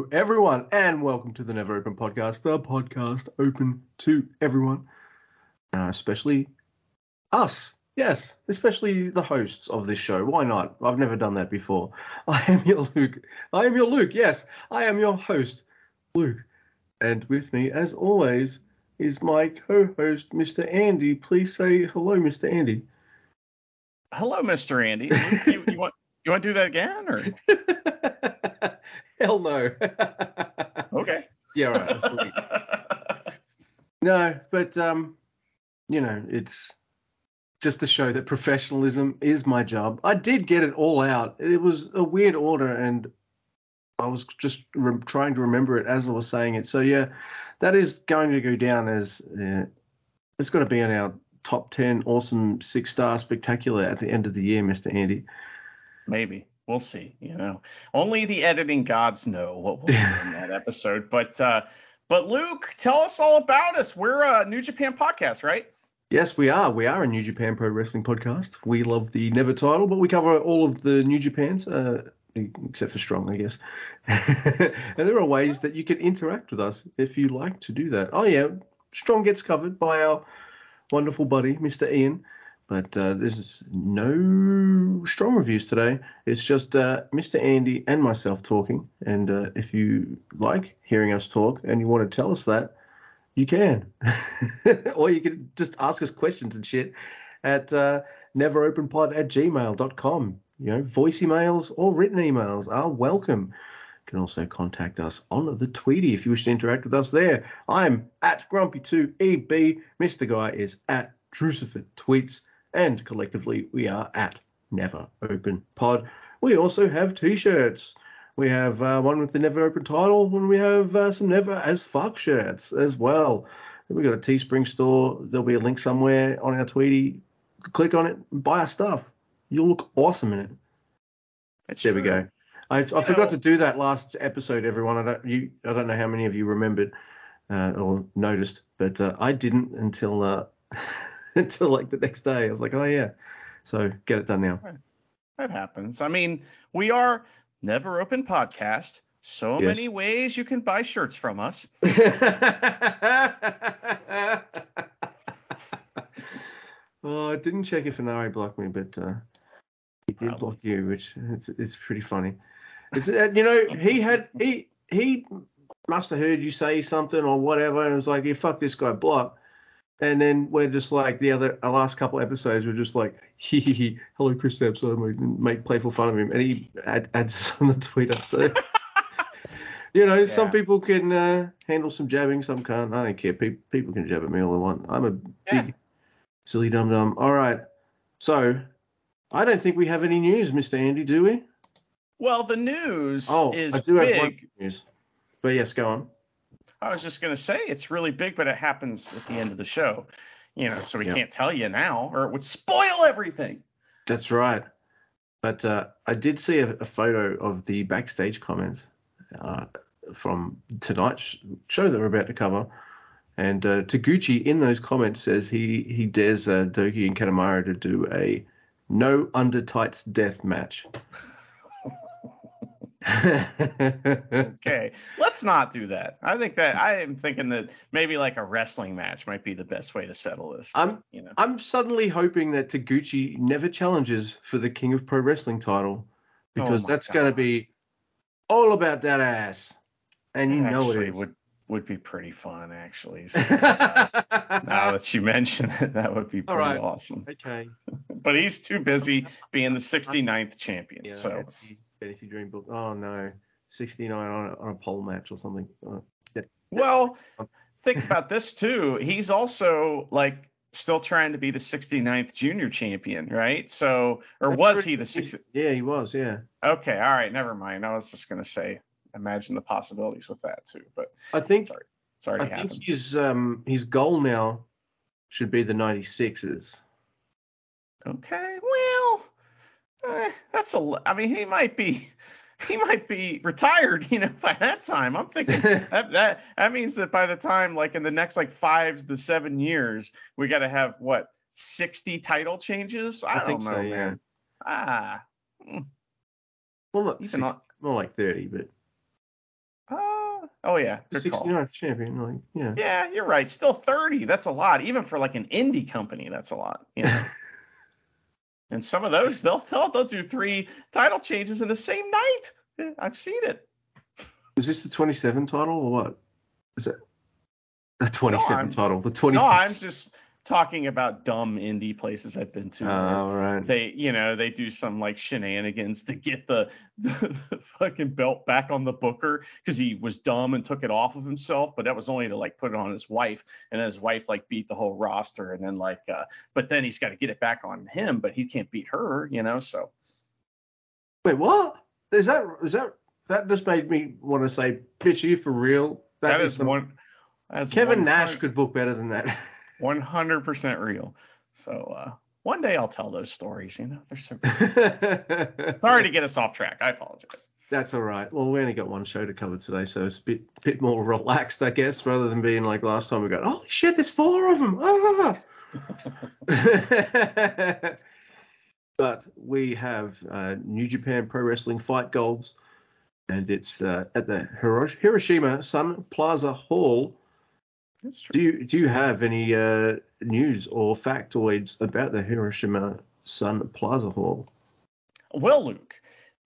Hello, everyone, and welcome to the Never Open Podcast, the podcast open to everyone, uh, especially us. Yes, especially the hosts of this show. Why not? I've never done that before. I am your Luke. I am your Luke. Yes, I am your host, Luke. And with me, as always, is my co-host, Mr. Andy. Please say hello, Mr. Andy. Hello, Mr. Andy. you, you want you want to do that again, or Hell no. okay? yeah, right. no, but um, you know, it's just to show that professionalism is my job. I did get it all out. It was a weird order, and I was just re- trying to remember it as I was saying it. So yeah, that is going to go down as uh, it's got to be in our top ten awesome six star spectacular at the end of the year, Mister Andy. Maybe we'll see. You know, only the editing gods know what will be in that episode. But uh, but Luke, tell us all about us. We're a New Japan podcast, right? Yes, we are. We are a New Japan Pro Wrestling podcast. We love the Never title, but we cover all of the New Japans, uh, except for Strong, I guess. and there are ways that you can interact with us if you like to do that. Oh, yeah, Strong gets covered by our wonderful buddy, Mr. Ian. But uh, there's no strong reviews today. It's just uh, Mr. Andy and myself talking. And uh, if you like hearing us talk and you want to tell us that, you can. or you can just ask us questions and shit at uh, neveropenpod at gmail.com. You know, voice emails or written emails are welcome. You can also contact us on the Tweety if you wish to interact with us there. I'm at Grumpy2EB. Mr. Guy is at Drucifer Tweets. And collectively, we are at Never Open Pod. We also have t shirts. We have uh, one with the Never Open title, and we have uh, some Never as Fuck shirts as well. We've got a Teespring store. There'll be a link somewhere on our Tweety. Click on it, buy our stuff. You'll look awesome in it. That's There we go. I, I forgot know- to do that last episode, everyone. I don't you I don't know how many of you remembered uh, or noticed, but uh, I didn't until uh, until like the next day. I was like, oh yeah. So get it done now. That happens. I mean, we are Never Open Podcast. So Yes. many ways you can buy shirts from us. oh, I didn't check if Inari blocked me, but uh, he did Probably. block you, which it's it's pretty funny. It's uh, you know he had he he must have heard you say something or whatever, and it was like, "You fuck this guy, block." And then we're just like the other our last couple episodes, we're just like, "Hee hee hee, hello Chris Stapps," and we make playful fun of him, and he add, adds us on the Twitter. So. You know, some people can uh, handle some jabbing, some can't. I don't care. Pe- people can jab at me all they want. I'm a Yeah. big silly dum dum. All right. So, I don't think we have any news, Mr. Andy, do we? Well, the news Oh, is I do big. have one news. But yes, go on. I was just gonna say it's really big, but it happens at the end of the show. You know, so we can't tell you now, or it would spoil everything. That's right. But uh, I did see a, a photo of the backstage comments uh, from tonight's show that we're about to cover. And uh, Taguchi in those comments says he, he dares uh, Doki and Kanemaru to do a no under tights death match. Okay, let's not do that. I think that I am thinking that maybe like a wrestling match might be the best way to settle this. I'm You know, I'm suddenly hoping that Taguchi never challenges for the King of Pro Wrestling title oh because Oh that's going to be all about that ass, and you know actually it is. would would be pretty fun actually. So, now that you mention it, that would be pretty right. awesome. okay. But he's too busy being the 69th champion. Yeah. so fantasy, dream book. Oh no, 69 on a, on a pole match or something. Oh, yeah. Well, think about this too. He's also like still trying to be the 69th junior champion, right? So, or That's was he the 60? Yeah, he was. Yeah. Okay, all right, never mind. I was just gonna say, imagine the possibilities with that too. But I think sorry, sorry I think happen. his um his goal now should be the 96s. Okay, well, eh, that's a. I mean, he might be. He might be retired, you know, by that time. I'm thinking that that that means that by the time like in the next like five to seven years we got to have what 60 title changes i, I think don't know so, yeah. man ah Well, not 60, on- more like 30, but Oh yeah. Good call. 69th champion. Like, yeah. Yeah, you're right. Still 30. That's a lot, even for like an indie company. That's a lot. You know. And some of those, they'll they'll they'll do three title changes in the same night. I've seen it. Is this the 27 title or what? Is it a 27 I'm- title? The 20. No, I'm just talking about dumb indie places I've been to. Oh, right. they, you know, they do some like shenanigans to get the, the, the fucking belt back on the Booker because he was dumb and took it off of himself, but that was only to like put it on his wife, and then his wife like beat the whole roster, and then like, uh, but then he's got to get it back on him, but he can't beat her, you know, so. Wait, what? Is that is that that just made me want to say, bitch, are you for real? that is the. one. Kevin Nash could book better than that. One hundred percent real. So uh, one day I'll tell those stories. You know, they're so. Sorry to get us off track. I apologize. That's all right. Well, we only got one show to cover today, so it's a bit bit more relaxed, I guess, rather than being like last time we got, holy shit, there's four of them. Ah! but we have uh, New Japan Pro Wrestling Fight Golds, and it's uh, at the Hiro- Hiroshima Sun Plaza Hall. That's true. Do you do you have any uh, news or factoids about the Hiroshima Sun Plaza Hall? Well, Luke,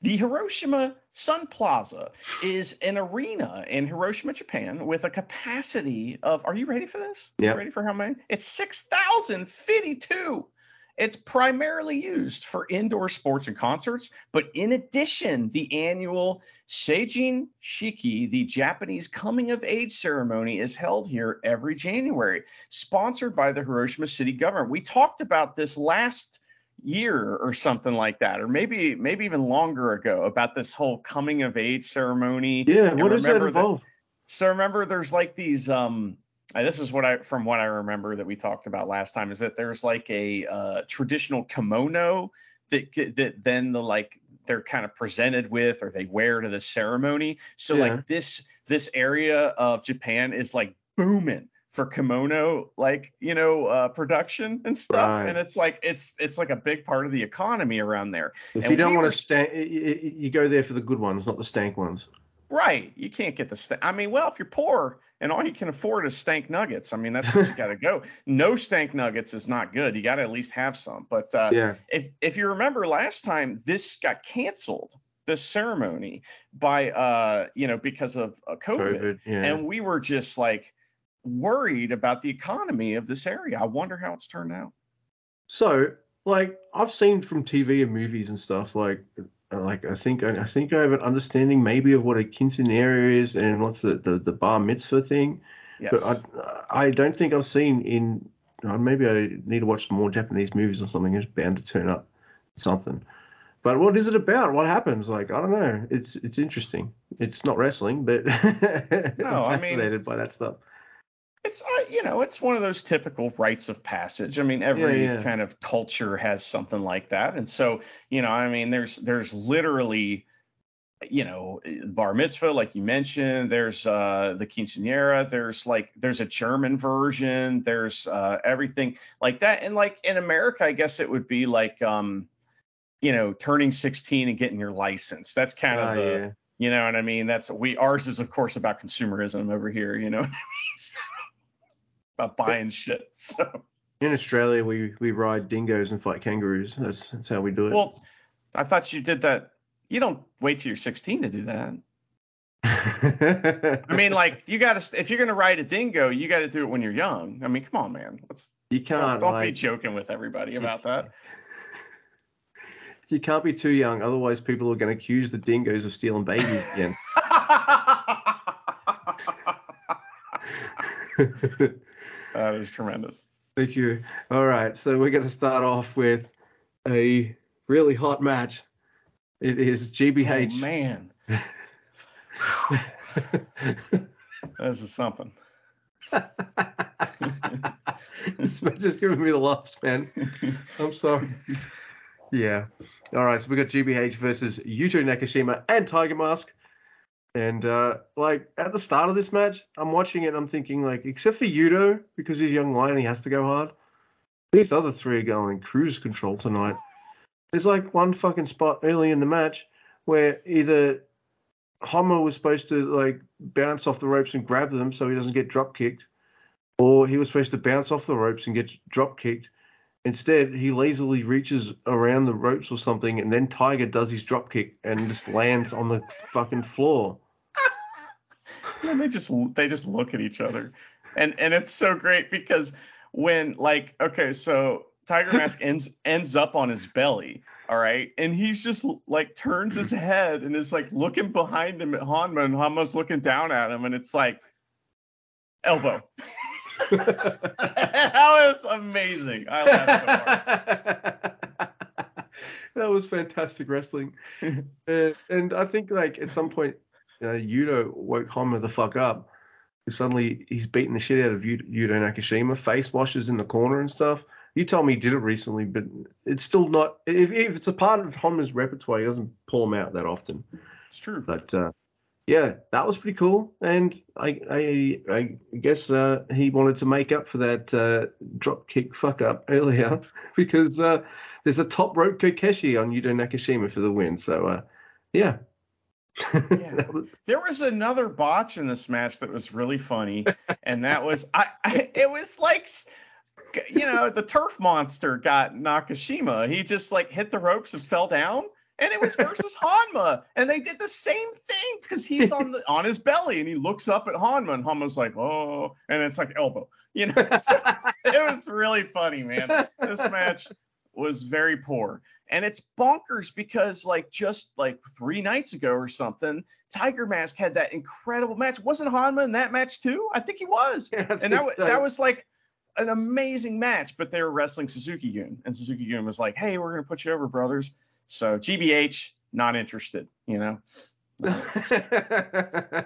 the Hiroshima Sun Plaza is an arena in Hiroshima, Japan, with a capacity of. Are you ready for this? Yeah. Ready for how many? It's six thousand fifty-two. It's primarily used for indoor sports and concerts, but in addition, the annual Seijin Shiki, the Japanese coming of age ceremony, is held here every January, sponsored by the Hiroshima city government. We talked about this last year or something like that, or maybe maybe even longer ago about this whole coming of age ceremony. Yeah, And what does that remember that- involve? So remember, there's like these. Um, uh, this is what I from what I remember that we talked about last time is that there's like a uh, traditional kimono that that then the like they're kind of presented with or they wear to the ceremony. So Yeah. like this this area of Japan is like booming for kimono like you know uh, production and stuff Right. and it's like it's it's like a big part of the economy around there If and you don't we want were- to stank, you go there for the good ones, not the stank ones. Right. You can't get the stank. I mean, well, if you're poor and all you can afford is stank nuggets, I mean, that's where you got to go. No stank nuggets is not good. You got to at least have some. But uh, yeah. if if you remember last time, this got canceled, this ceremony by uh, you know, because of uh, COVID. COVID. Yeah. and we were just like worried about the economy of this area. I wonder how it's turned out. So, like, I've seen from TV and movies and stuff, like, like I think I think I have an understanding maybe of what a quinceanera is and what's the, the, the bar mitzvah thing. Yes. But I I don't think I've seen in uh, maybe I need to watch some more Japanese movies or something. It's bound to turn up something. But what is it about? What happens? Like I don't know. It's it's interesting. It's not wrestling, but I'm I mean- fascinated by that stuff. It's uh, you know it's one of those typical rites of passage. I mean every yeah. kind of culture has something like that. And so you know i mean there's there's literally you know bar mitzvah like you mentioned. There's uh the quinceanera. There's like there's a german version. There's uh everything like that. And like in america i guess it would be like um you know turning 16 and getting your license. That's kind of Ah, the yeah. you know what I mean? That's we ours is of course about consumerism over here, you know what I mean? So, about buying shit. So In Australia, we, we ride dingoes and fight kangaroos. That's that's how we do it. well, I thought you did that. You don't wait till you're 16 to do that. I mean, like you got to if you're gonna ride a dingo, you got to do it when you're young. I mean, come on, man. Let's you don't, can't don't be like, joking with everybody about that. you can't be too young, otherwise people are going to accuse the dingoes of stealing babies again. Uh, that is tremendous. Thank you. All right, so we're going to start off with a really hot match. It is GBH. Oh, man, this is something. this match is giving me the laughs, man. I'm sorry. Yeah. All right. So we got GBH versus Yuto Nakashima and Tiger Mask. And uh, like at the start of this match, I'm watching it. and I'm thinking like, except for Yuto because he's young lion, he has to go hard. These other three are going in cruise control tonight. There's like one fucking spot early in the match where either Honma was supposed to like bounce off the ropes and grab them so he doesn't get drop kicked, or he was supposed to bounce off the ropes and get drop kicked. Instead, he lazily reaches around the ropes or something, and then Tiger does his drop kick and just lands on the fucking floor. and they just they just look at each other, and and it's so great because when like okay, so Tiger Mask ends ends up on his belly, all right, and he's just like turns his head and is like looking behind him at Honma, and Honma's looking down at him, and it's like elbow. that was amazing. I laughed so that was fantastic wrestling. uh, and I think like at some point, you know, Yuto woke Honma the fuck up. Suddenly he's beating the shit out of Yuto Nakashima, face washes in the corner and stuff. You told me he did it recently, but it's still not. If, if it's a part of Honma's repertoire, he doesn't pull them out that often. It's true. But uh, yeah, that was pretty cool. And I I, I guess uh, he wanted to make up for that uh, drop kick fuck up earlier because uh, there's a top rope Kokeshi on Yuto Nakashima for the win. So uh, yeah. Yeah. There was another botch in this match that was really funny, and that was I, I it was like you know the turf monster got Nakashima. He just like hit the ropes and fell down and it was versus Honma, and they did the same thing because he's on the on his belly and he looks up at Honma, and Honma's like, oh, and it's like elbow, you know. So it was really funny, man. This match was very poor, and it's bonkers because like just like three nights ago or something, Tiger Mask had that incredible match. Wasn't Honma in that match too? I think he was, yeah, and that so. that was like an amazing match. But they were wrestling Suzuki Gun, and Suzuki Gun was like, hey, we're gonna put you over, brothers so GBH, not interested, you know.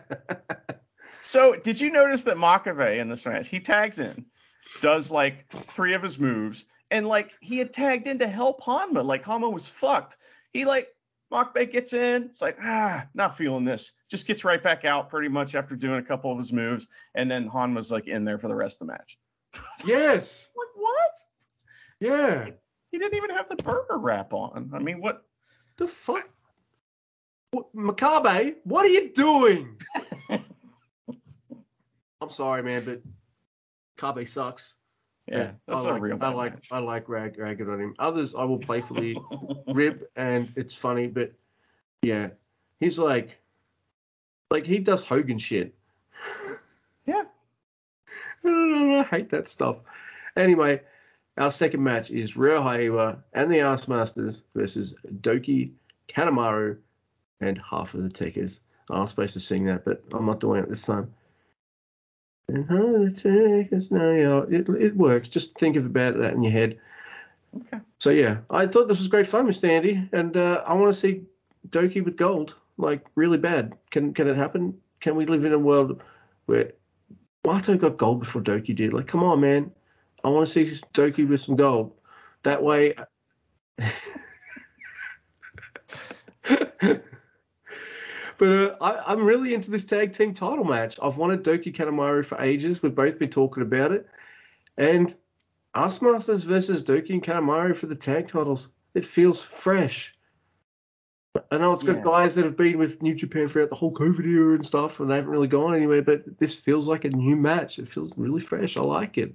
so did you notice that Makabe in this match, he tags in, does like three of his moves, and like he had tagged in to help Honma. Like Honma was fucked. He like Makabe gets in, it's like, ah, not feeling this. Just gets right back out pretty much after doing a couple of his moves. And then Honma's like in there for the rest of the match. Yes. like what? Yeah. He didn't even have the burger wrap on. I mean, what the fuck? What, Makabe, what are you doing? I'm sorry, man, but Kabe sucks. Yeah, that's I like, real. I like match. I like rag ragged on him. Others I will playfully rib and it's funny, but yeah, he's like like he does Hogan shit. Yeah. I hate that stuff. Anyway, our second match is Ryohei Oiwa and the Ass Masters versus Doki, Kanemaru, and half of the Tekkers. I was supposed to sing that, but I'm not doing it this time. And half of the Tekkers, no, yeah, it, it works. Just think of about that in your head. Okay. So yeah, I thought this was great fun, Mr. Andy, and uh, I want to see Doki with gold, like really bad. Can can it happen? Can we live in a world where Wato got gold before Doki did? Like, come on, man. I want to see Doki with some gold. That way. but uh, I, am really into this tag team title match. I've wanted Doki Kanemaru for ages. We've both been talking about it. And Ass Masters versus Doki and Kanemaru for the tag titles. It feels fresh. I know it's got yeah. guys that have been with New Japan throughout the whole COVID era and stuff, and they haven't really gone anywhere. But this feels like a new match. It feels really fresh. I like it.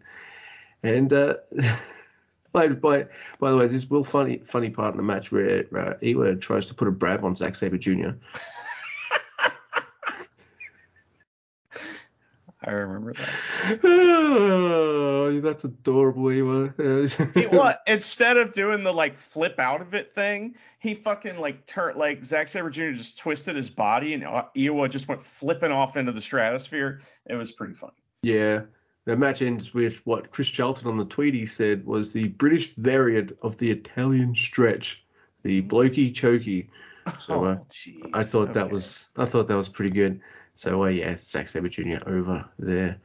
And uh, by, by by the way, this will funny funny part in the match where uh, Iwa tries to put a brab on Zack Sabre Jr. I remember that. oh, that's adorable, Iwa. he, what? Instead of doing the like flip out of it thing, he fucking like turned like Zack Sabre Jr. just twisted his body and uh, Iwa just went flipping off into the stratosphere. It was pretty funny. Yeah, the match ends with what Chris Charlton on the tweet he said was the British variant of the Italian stretch, the blokey chokey. So uh, oh, I thought okay. that was I thought that was pretty good. So uh, yeah, Zack Sabre Jr. over there,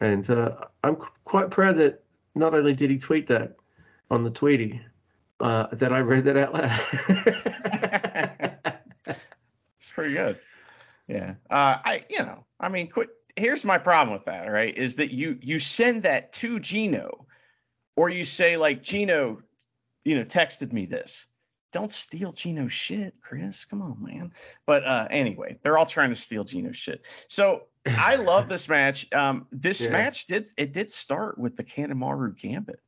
and uh, I'm quite proud that not only did he tweet that on the Tweety, uh, that I read that out loud. it's pretty good. Yeah. Uh, I you know I mean quit here's my problem with that, right? Is that you you send that to Gino, or you say like Gino, you know, texted me this. Don't steal Gino's shit, Chris. Come on, man. But uh, anyway, they're all trying to steal Gino's shit. So I love this match. Um, this Yeah. match did it did start with the Kanemaru Gambit.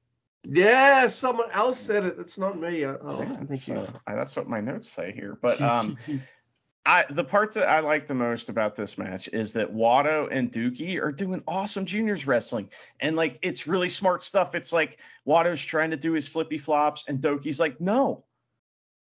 Yeah, someone else said it. It's not me. Uh, Oh, Yeah, thank so you. I, that's what my notes say here. But um, I the part that I like the most about this match is that Wato and Dookie are doing awesome juniors wrestling, and like it's really smart stuff. It's like Wato's trying to do his flippy flops, and Dookie's like, no.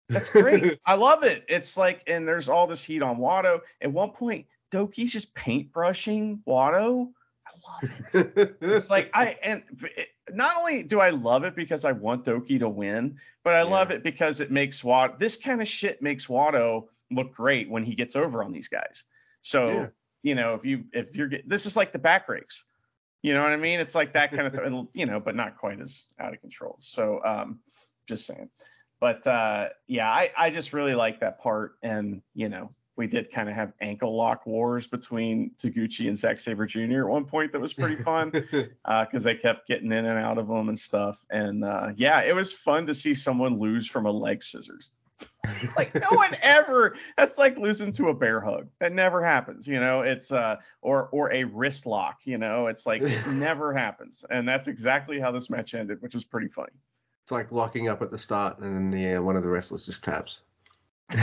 That's great. I love it. It's like, and there's all this heat on Wato. At one point, Doki's just paintbrushing Wato. I love it. It's like I and it, not only do I love it because I want Doki to win, but I love it because it makes Wato this kind of shit makes Wato look great when he gets over on these guys. So Yeah. you know if you if you're get- this is like the back rakes, you know what I mean? It's like that kind of thing, you know, but not quite as out of control. So um, just saying. But uh, yeah, I I just really like that part, and you know we did kind of have ankle lock wars between Taguchi and Zack Sabre Jr. at one point that was pretty fun because they kept getting in and out of them and stuff. And uh, yeah, it was fun to see someone lose from a leg scissors. like no one ever. That's like losing to a bear hug. That never happens. You know, it's uh or or a wrist lock. You know, it's like it never happens. And that's exactly how this match ended, which is pretty funny. It's like locking up at the start, and then yeah, one of the wrestlers just taps.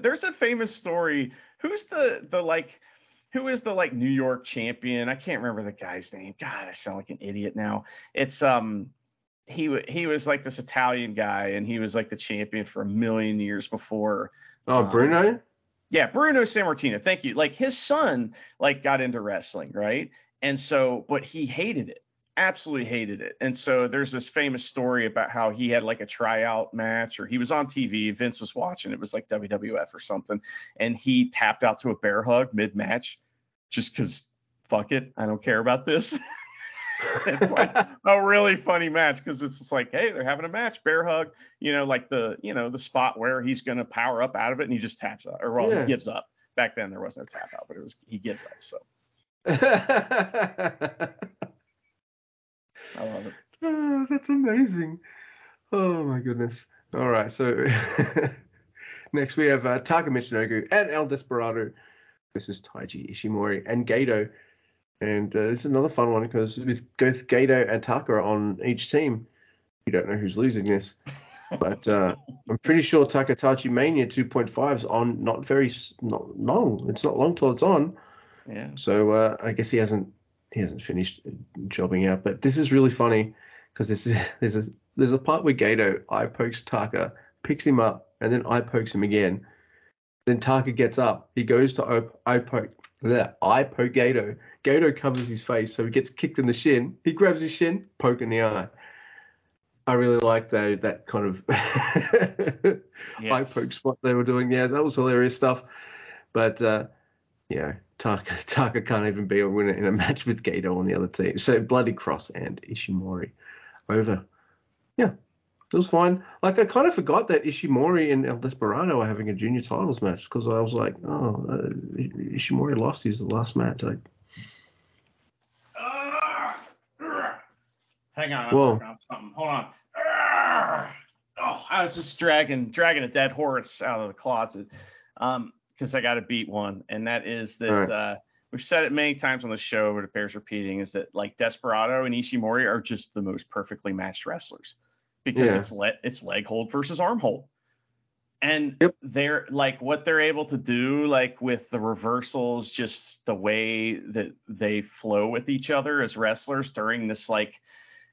There's a famous story. Who's the the like who is the like New York champion? I can't remember the guy's name. God, I sound like an idiot now. It's um he he was like this Italian guy and he was like the champion for a million years before. Oh, Um, Bruno. Yeah, Bruno Sammartino. Thank you. Like his son like got into wrestling, right? And so but he hated it. Absolutely hated it. And so there's this famous story about how he had like a tryout match or he was on TV, Vince was watching, it was like WWF or something, and he tapped out to a bear hug mid-match just cuz fuck it, I don't care about this. it's like a really funny match because it's just like, hey, they're having a match, bear hug, you know, like the, you know, the spot where he's gonna power up out of it and he just taps out, or well, Yeah. he gives up. Back then there was no tap out, but it was he gives up. So I love it. Oh, that's amazing. Oh my goodness. All right, so next we have uh, Taka Michinoku and El Desperado versus Taiji Ishimori and Gedo. And uh, this is another fun one because with both Gedo and Taka on each team, you don't know who's losing this. But uh, I'm pretty sure Takataichi Mania 2.5 is on not very not long. It's not long till it's on. Yeah. So uh, I guess he hasn't he hasn't finished jobbing out. But this is really funny because this is there's a there's a part where Gedo eye pokes Taka, picks him up, and then eye pokes him again. Then Taka gets up. He goes to op- eye poke. There, eye poke Gedo. Gedo covers his face, so he gets kicked in the shin. He grabs his shin, poke in the eye. I really like though that kind of eye poke spot they were doing. Yeah, that was hilarious stuff. But uh, yeah, Taka Taka can't even be a winner in a match with Gedo on the other team. So Bloody Cross and Ishimori over. Yeah, it was fine. Like I kind of forgot that Ishimori and El Desperado are having a junior titles match because I was like, oh, uh, Ishimori lost his last match. Like, Hang on. Whoa. something. Hold on. Oh, I was just dragging dragging a dead horse out of the closet. Um, because I got to beat one, and that is that right. uh, we've said it many times on the show, but it bears repeating, is that like Desperado and Ishimori are just the most perfectly matched wrestlers because Yeah. it's le- it's leg hold versus arm hold. And Yep. they're like what they're able to do, like with the reversals, just the way that they flow with each other as wrestlers during this like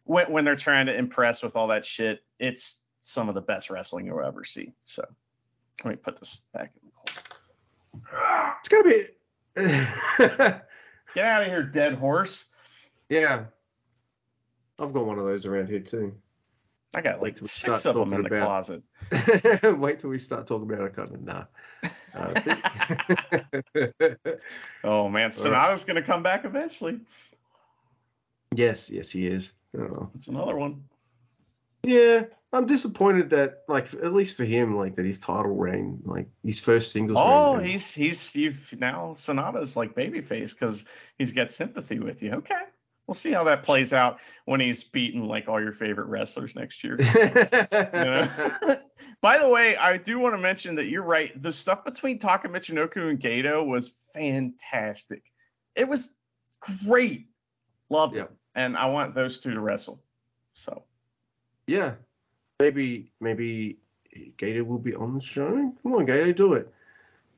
when when they're trying to impress with all that shit, it's some of the best wrestling you'll ever see. So let me put this back in. It's gonna be. Get out of here, dead horse. yeah, I've got one of those around here too. I got like six of them in the about- closet. Wait till we start talking about of nah. Uh, Oh man, Sonata's gonna come back eventually. yes, yes, he is. Oh. That's another one. Yeah, I'm disappointed that, like, at least for him, like that his title reign, like his first singles. Oh, reign, he's he's you've now Sonata's like babyface because he's got sympathy with you. Okay. We'll see how that plays out when he's beaten like all your favorite wrestlers next year. By the way, I do want to mention that you're right. The stuff between Taka Michinoku and Gedo was fantastic. It was great. Loved Yeah. it. And I want those two to wrestle. So yeah, maybe maybe Gator will be on the show. Come on, Gator, do it.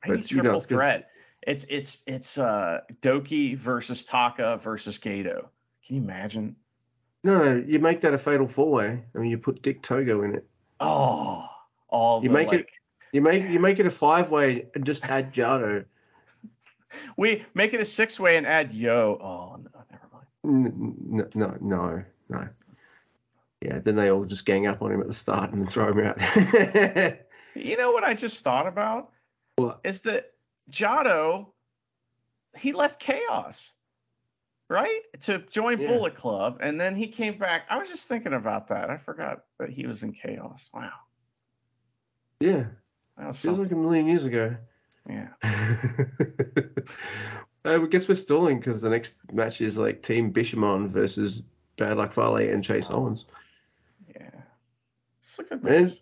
maybe But know, triple threat. It's it's it's uh Doki versus Taka versus Gedo. Can you imagine? No, no, you make that a fatal four way. I mean, you put Dick Togo in it. Oh, all You the, make it- You make you make it a five way and just add Jado. we make it a six way and add Yo. Oh no, never mind. N- n- No, no, no. Yeah, then they all just gang up on him at the start and throw him out. You know what I just thought about? What? Is that Jado, he left Chaos, right? To join Yeah. Bullet Club. And then he came back. I was just thinking about that. I forgot that he was in Chaos. Wow. yeah, That was feels like a million years ago. yeah. I guess we're stalling because the next match is like Team Bishamon versus Bad Luck Fale and Chase Owens. A good Man, match.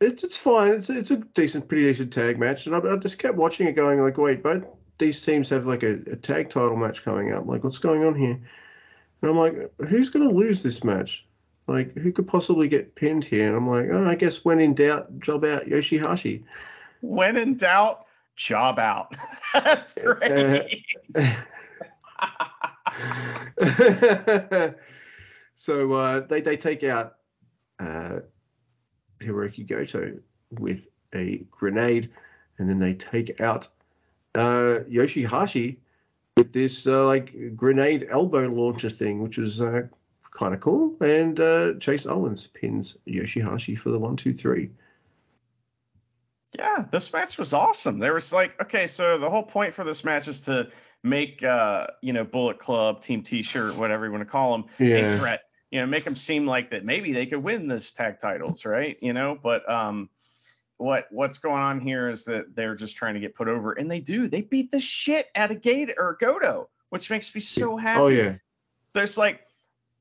It's it's fine. It's it's a decent, pretty decent tag match, and I, I just kept watching it, going like, wait, both these teams have like a, a tag title match coming up. Like, what's going on here? And I'm like, who's gonna lose this match? Like, who could possibly get pinned here? And I'm like, oh, I guess when in doubt, job out Yoshihashi. When in doubt, job out. That's great. so uh, they they take out uh, Hiroki Goto with a grenade, and then they take out uh, Yoshihashi with this uh, like grenade elbow launcher thing, which was uh, kind of cool. And uh, Chase Owens pins Yoshihashi for the one, two, three. Yeah, this match was awesome. There was like, okay, so the whole point for this match is to make, uh, you know, Bullet Club, Team T-shirt, whatever you want to call them, a threat. You know, make them seem like that maybe they could win this tag titles, right? You know, but um, what what's going on here is that they're just trying to get put over, and they do. They beat the shit out of Gate or Goto, which makes me so happy. Oh yeah, there's like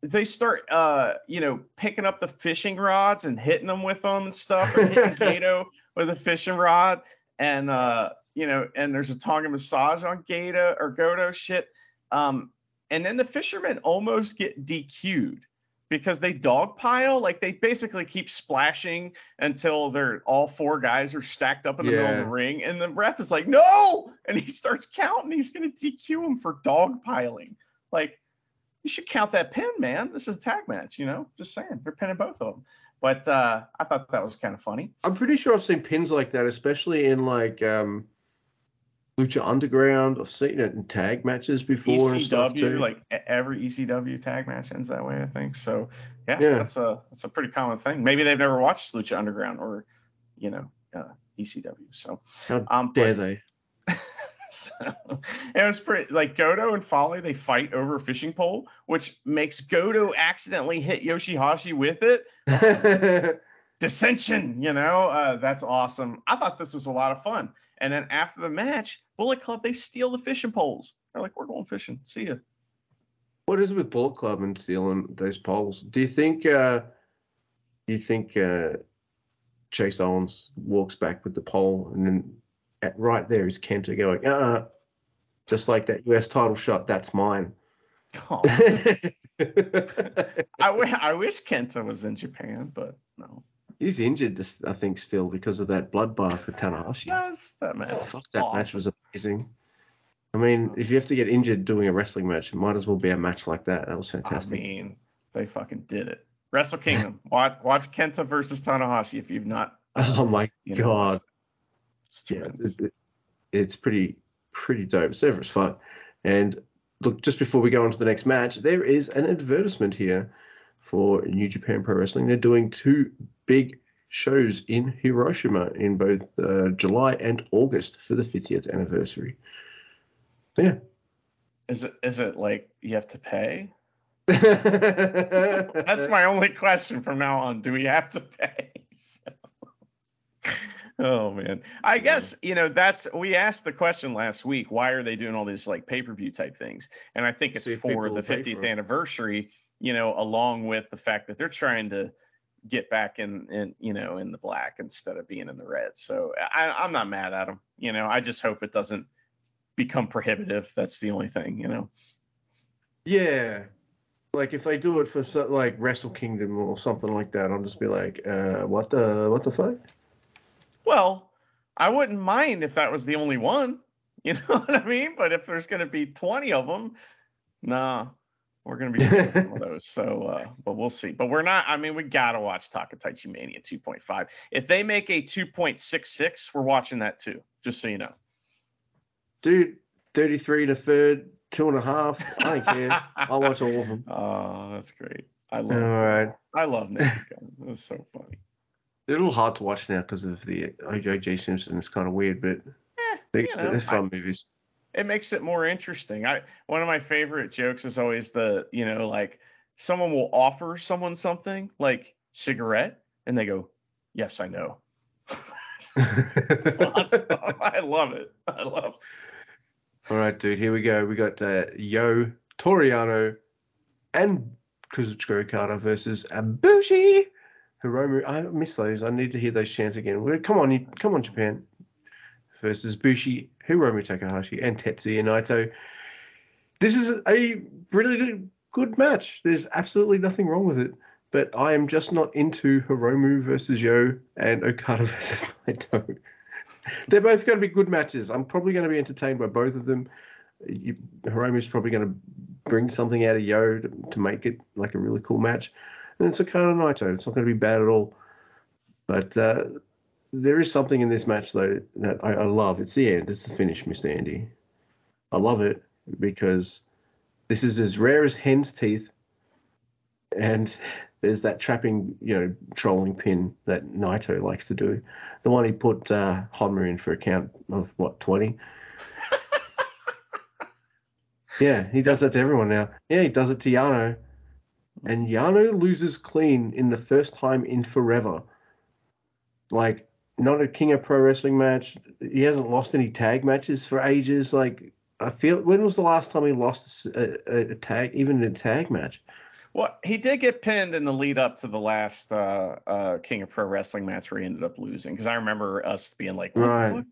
they start uh you know picking up the fishing rods and hitting them with them and stuff or hitting Gato with a fishing rod and uh you know and there's a tongue and massage on Gato or Goto shit. Um and then the fishermen almost get DQ'd because they dogpile like they basically keep splashing until they're all four guys are stacked up in the middle of the ring and the ref is like no and he starts counting he's going to DQ him for dogpiling like you should count that pin, man. This is a tag match, you know. Just saying, they're pinning both of them. But uh, I thought that was kind of funny. I'm pretty sure I've seen pins like that, especially in like um, Lucha Underground. I've seen it in tag matches before and stuff too. Like every ECW tag match ends that way, I think. So yeah, Yeah. that's a that's a pretty common thing. Maybe they've never watched Lucha Underground or you know uh, ECW. So How um, dare but- they? so it was pretty like Goto and Fale they fight over a fishing pole, which makes Goto accidentally hit Yoshihashi with it. dissension, you know, uh, that's awesome. I thought this was a lot of fun. And then after the match, Bullet Club they steal the fishing poles. They're like, we're going fishing. See ya. what is it with Bullet Club and stealing those poles? Do you think? Uh, do you think uh, Chase Owens walks back with the pole and then at, right there is Kenta going, uh, just like that US title shot, that's mine. Oh, I, w- I wish Kenta was in Japan, but no. He's injured, I think, still because of that bloodbath with Tanahashi. Yes, that match. was Fuck, that match was amazing. I mean, if you have to get injured doing a wrestling match, it might as well be a match like that. That was fantastic. I mean, they fucking did it. Wrestle Kingdom. watch watch Kenta versus Tanahashi if you've not. oh my know, god, It's yeah, tremendous. it, it- it's pretty pretty dope. It's ever as fun. And look, just before we go on to the next match, there is an advertisement here for New Japan Pro Wrestling. They're doing two big shows in Hiroshima in both uh, July and August for the 50th anniversary. Yeah. Is it is it like you have to pay? That's my only question from now on. Do we have to pay? So, oh man. I guess, you know, that's we asked the question last week, why are they doing all these like pay-per-view type things? And I think it's for the 50th for anniversary, you know, along with the fact that they're trying to get back in in you know in the black instead of being in the red. So I I'm not mad at them. You know, I just hope it doesn't become prohibitive. That's the only thing, you know. Yeah. Like if they do it for so, like Wrestle Kingdom or something like that, I'll just be like, uh, what the what the fuck? Well, I wouldn't mind if that was the only one. You know what I mean? But if there's going to be 20 of them, nah, we're going to be seeing some of those. So, uh, but we'll see. But we're not. I mean, we got to watch Takataichi Mania 2.5. If they make a 2.66, we're watching that too. Just so you know. Dude, 33 to third, two and a half. I don't care. I'll watch all of them. Oh, that's great. I All love. right. I love Naked Gun. It was so funny. They're a little hard to watch now because of the OJ Simpson. It's kind of weird, but Eh, they, you know, they're I- fun movies. It makes it more interesting. I one of my favorite jokes is always the, you know, like someone will offer someone something like cigarette and they go, "Yes, I know." Awesome. I love it. I love. All right, dude. Here we go. We got uh, Yo Toru Yano and Kazuchika Okada versus Abushi Hiromu. I miss those. I need to hear those chants again. Come on, you, come on, Japan. Versus Bushi Hiromu Takahashi and Tetsuya Naito. This is a really good, good match. There's absolutely nothing wrong with it. But I am just not into Hiromu versus Yo and Okada versus Naito. They're both going to be good matches. I'm probably going to be entertained by both of them. You, Hiromu's probably going to bring something out of Yo to, to make it like a really cool match. And it's Okada and Naito. It's not going to be bad at all. But uh, there is something in this match though that I, I love. It's the end. It's the finish, Mr. Andy. I love it because this is as rare as hen's teeth, and there's that trapping, you know, trolling pin that Naito likes to do. The one he put uh, Honma in for a count of what 20. yeah, he does that to everyone now. Yeah, he does it to Yano, and Yano loses clean in the first time in forever. Like not a King of Pro Wrestling match. He hasn't lost any tag matches for ages. Like I feel, when was the last time he lost a, a, tag, even in a tag match? Well, he did get pinned in the lead up to the last uh, uh, King of Pro Wrestling match where he ended up losing. Because I remember us being like, what Right. the fuck?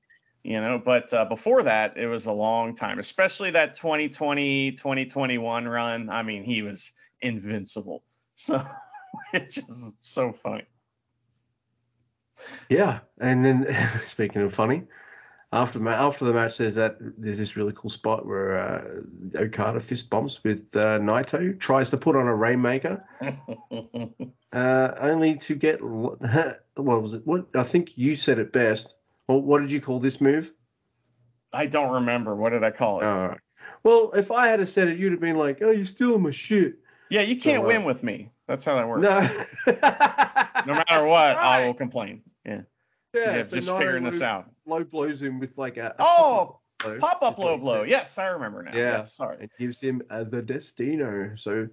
You know, but uh, before that, it was a long time, especially that 2020, 2021 run. I mean, he was invincible. So it's just so funny. Yeah, and then speaking of funny, after ma- after the match, there's that there's this really cool spot where uh, Okada fist bumps with uh, Naito, tries to put on a rainmaker, uh, only to get what was it? What I think you said it best. Well, what did you call this move? I don't remember. What did I call it? Uh, well, if I had said it, you'd have been like, "Oh, you're stealing my shit." yeah, you can't so, uh, win with me. That's how that works. No. No matter what, I will complain. Yeah. Yeah, Yeah, so just figuring this out. Low blows him with like a. a Oh, Pop up is what low blow. Yes, I remember now. Yeah. Sorry. It gives him uh, the Destino. So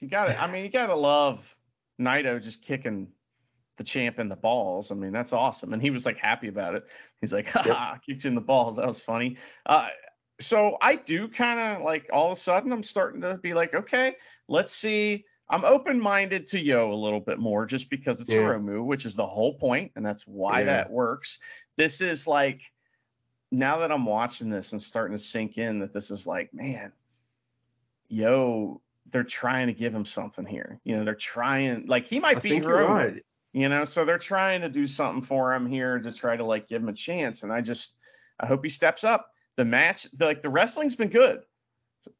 You got to I mean, you got to love Naito just kicking the champ in the balls. I mean, that's awesome. And he was like happy about it. He's like, haha, kicked you in the balls. That was funny. Uh, so I do kind of like all of a sudden I'm starting to be like, okay, let's see. I'm open minded to Yo a little bit more just because it's Yeah. Hiromu, which is the whole point, and that's why Yeah. that works. This is like now that I'm watching this and starting to sink in that this is like, man, yo, they're trying to give him something here. You know, they're trying like he might I be Hiromu, right. you know, so they're trying to do something for him here to try to like give him a chance. And I just I hope he steps up. The match, the, like the wrestling's been good.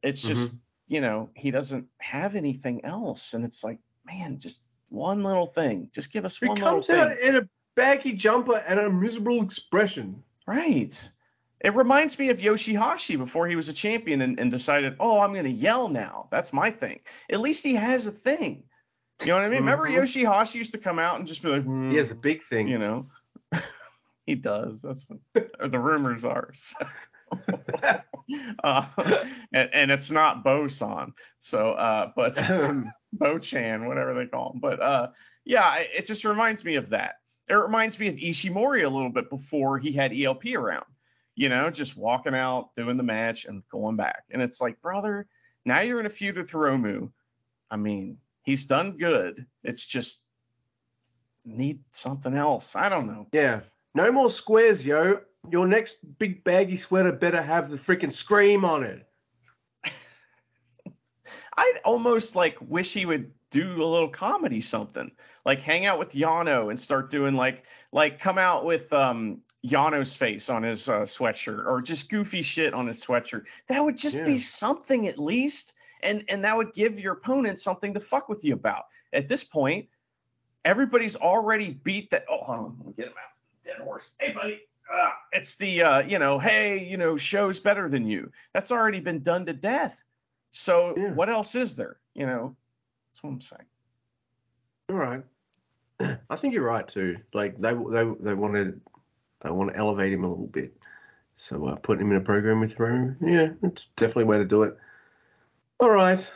It's mm-hmm. just, you know, he doesn't have anything else. And it's like, man, just one little thing. Just give us He one little comes thing. out in a baggy jumper and a miserable expression. Right. It reminds me of Yoshihashi before he was a champion and, and decided, oh, I'm going to yell now. That's my thing. At least he has a thing. You know what I mean? Remember Mhm. Yoshihashi used to come out and just be like, He has a "Mm," big thing. you know, he does. That's what the rumors are. So. uh, and, and it's not Bo-san. So, uh, but Bochan, whatever they call him. But uh, yeah, it it just reminds me of that. It reminds me of Ishimori a little bit before he had ELP around. You know, just walking out, doing the match, and going back. And it's like, brother, now you're in a feud with Hiromu. I mean, he's done good. It's just need something else. I don't know. Yeah. No more squares, yo. Your next big baggy sweater better have the freaking scream on it. I'd almost like wish he would do a little comedy something. Like hang out with Yano and start doing like like come out with um Yano's face on his uh, sweatshirt or just goofy shit on his sweatshirt. That would just Yeah. be something at least. And and that would give your opponent something to fuck with you about. At this point, everybody's already beat that. Oh, hold on, let me get him out. Dead horse. Hey, buddy. Ah, it's the uh, you know, hey, you know, show's better than you. That's already been done to death. So Yeah. what else is there? You know, that's what I'm saying. All right. I think you're right too. Like they they they want to they want to elevate him a little bit. So uh, putting him in a program with Hiromu, yeah, it's definitely a way to do it. All right,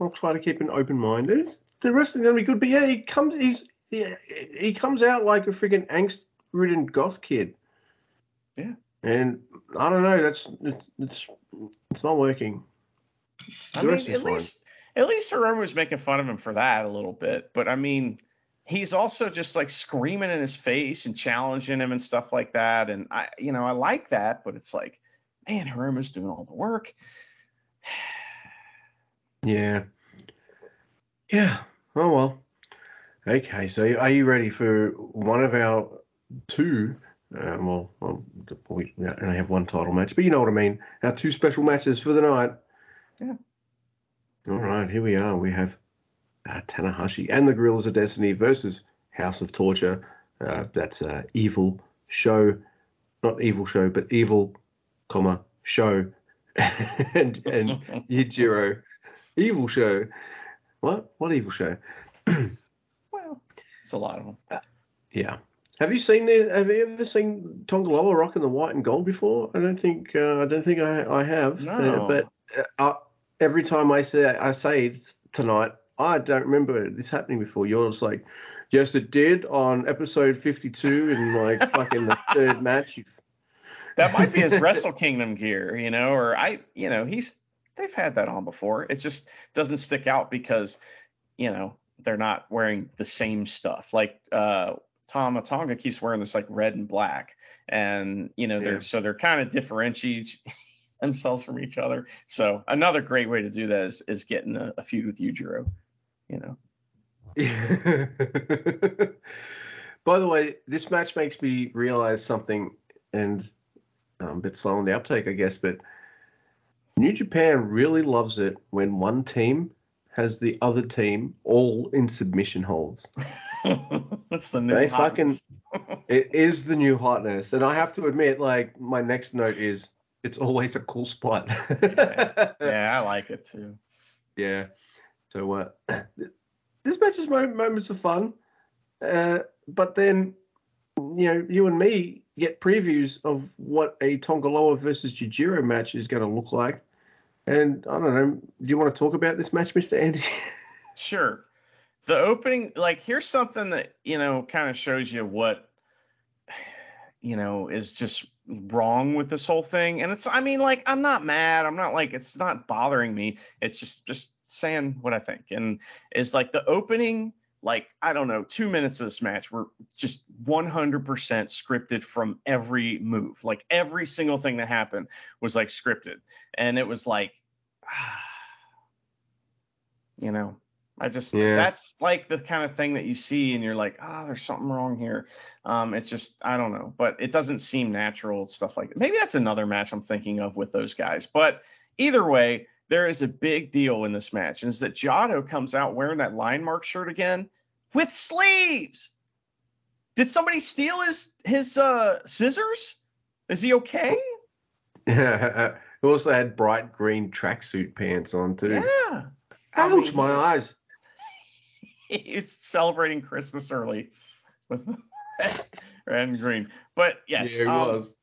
I'll try to keep an open mind. It's, the wrestling's gonna be good, but yeah, he comes he's yeah, he comes out like a freaking angst-ridden goth kid. Yeah. And I don't know, that's it's it's, it's not working. I mean, at fine. least at least Hiromu was making fun of him for that a little bit. But I mean, he's also just like screaming in his face and challenging him and stuff like that. And I, you know, I like that, but it's like, man, Hiromu's doing all the work. Yeah. Yeah. Oh well. Okay. So are you ready for one of our two? Um, well, well, we only have one title match, but you know what I mean. Our two special matches for the night. Yeah. All right. Here we are. We have uh, Tanahashi and the Gorillas of Destiny versus House of Torture. Uh, that's uh, Evil Show, not Evil Show, but Evil, comma Show, and and Yujiro. Evil show. What? What evil show? well, it's a lot of them. Yeah. Have you seen the? Have you ever seen Tanga Loa rocking the white and gold before? I don't think. Uh, I don't think I, I have. No. Uh, but uh, uh, every time I say I say it tonight, I don't remember this happening before. You're just like, yes, it did on episode 52 in like fucking the third match. That might be his Wrestle Kingdom gear, you know, or I, you know, he's they've had that on before. It just doesn't stick out because, you know, they're not wearing the same stuff. Like uh Tama Tonga keeps wearing this like red and black, and you know, they're so they're kind of differentiate themselves from each other. So another great way to do that is, is getting a, a feud with Yujiro, you know. By the way, this match makes me realize something, and I'm a bit slow on the uptake, I guess, but New Japan really loves it when one team has the other team all in submission holds. That's the new They hotness. It is the new hotness, and I have to admit, like my next note is it's always a cool spot. yeah, I like it too. Yeah. So uh, this match is moments of fun, uh, but then you know you and me get previews of what a Tanga Loa versus Yujiro match is going to look like, and I don't know. Do you want to talk about this match, Mister Andy? Sure. The opening, like, here's something that, you know, kind of shows you what, you know, is just wrong with this whole thing. And it's, I mean, like, I'm not mad. I'm not like, it's not bothering me. It's just, just saying what I think. And it's like the opening, like, I don't know, two minutes of this match were just 100% scripted from every move. Like, every single thing that happened was like scripted. And it was like, you know, I just Yeah. that's like the kind of thing that you see and you're like, ah, there's something wrong here. Um, it's just I don't know, but it doesn't seem natural stuff like that. Maybe that's another match I'm thinking of with those guys. But either way, there is a big deal in this match, is that Goto comes out wearing that line mark shirt again with sleeves. Did somebody steal his his uh scissors? Is he okay? Yeah. He also had bright green tracksuit pants on too. Yeah. I Ouch, mean, my eyes. He's celebrating Christmas early with red and green. But yes, yeah, he um, was.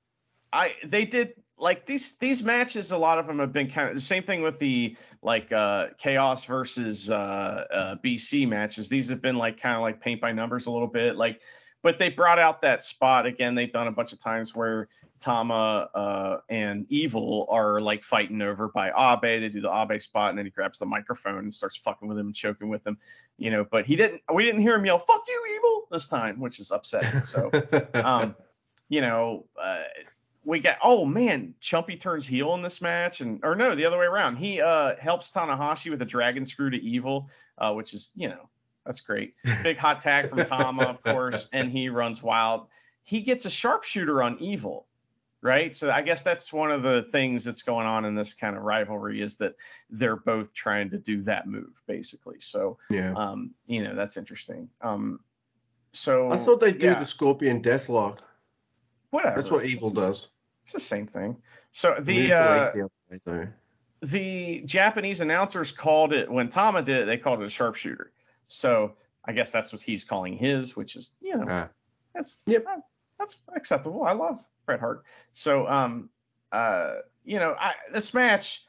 I they did like these these matches. A lot of them have been kind of the same thing with the like uh chaos versus uh, uh BC matches. These have been like kind of like paint by numbers a little bit. Like but they brought out that spot again. They've done a bunch of times where Tama uh, and Evil are like fighting over by Abe. They do the Abe spot, and then he grabs the microphone and starts fucking with him and choking with him. You know, but he didn't. We didn't hear him yell "fuck you, Evil" this time, which is upsetting. So, um, you know, uh, we got. Oh man, Chumpy turns heel in this match, and or no, the other way around. He uh, helps Tanahashi with a dragon screw to Evil, uh, which is you know that's great. Big hot tag from Tama, of course, and he runs wild. He gets a sharpshooter on Evil right? So I guess that's one of the things that's going on in this kind of rivalry is that they're both trying to do that move basically. So yeah, um, you know that's interesting. Um, so I thought they'd do yeah, the Scorpion Deathlock. whatever. That's what Evil It's does. It's the same thing. So the uh, the other way, though. the Japanese announcers called it when Tama did it, they called it a sharpshooter. So I guess that's what he's calling his, which is you know Ah. that's Yep. uh, that's acceptable. I love Bret Hart. So um uh you know I, this match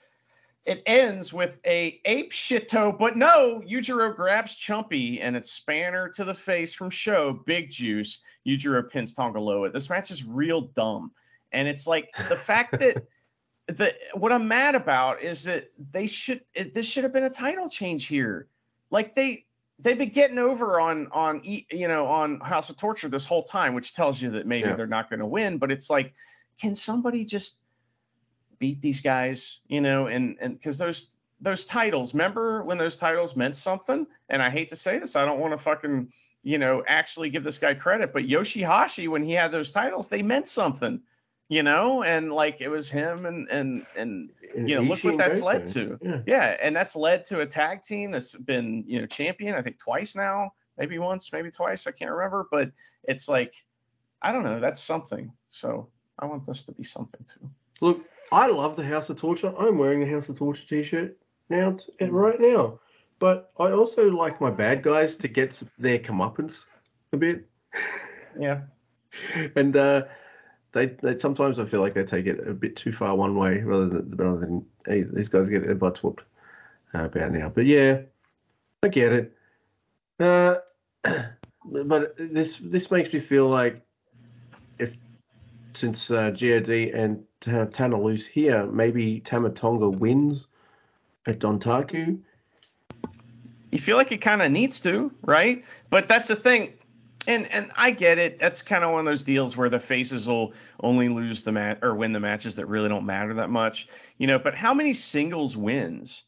it ends with a ape shit shito, but no, Yujiro grabs Chumpy and it's Spanner to the face from Show, Big Juice. Yujiro pins Tanga Loa. This match is real dumb, and it's like the fact that the what I'm mad about is that they should it, this should have been a title change here. Like they they've been getting over on on you know on House of Torture this whole time, which tells you that maybe Yeah. they're not going to win. But it's like, can somebody just beat these guys? You know, and and because those those titles, remember when those titles meant something? And I hate to say this, I don't want to fucking you know actually give this guy credit, but Yoshihashi when he had those titles, they meant something. You know, and like it was him and and and you know, look what that's led to. Yeah. Yeah, and that's led to a tag team that's been, you know, champion, I think twice now, maybe once, maybe twice, I can't remember, but it's like I don't know, that's something. So I want this to be something too. Look, I love the House of Torture. I'm wearing the House of Torture t-shirt now, t- Mm. right now. But I also like my bad guys to get their comeuppance a bit. Yeah. and uh, they, they sometimes I feel like they take it a bit too far one way rather than rather than hey, these guys get their butts whooped uh, about now. But yeah, I get it. Uh, but this this makes me feel like if since uh, God and Ta- Tana lose here, maybe Tama Tonga wins at Dontaku. You feel like it kind of needs to, right? But that's the thing. And and I get it. That's kind of one of those deals where the faces will only lose the match or win the matches that really don't matter that much, you know. But how many singles wins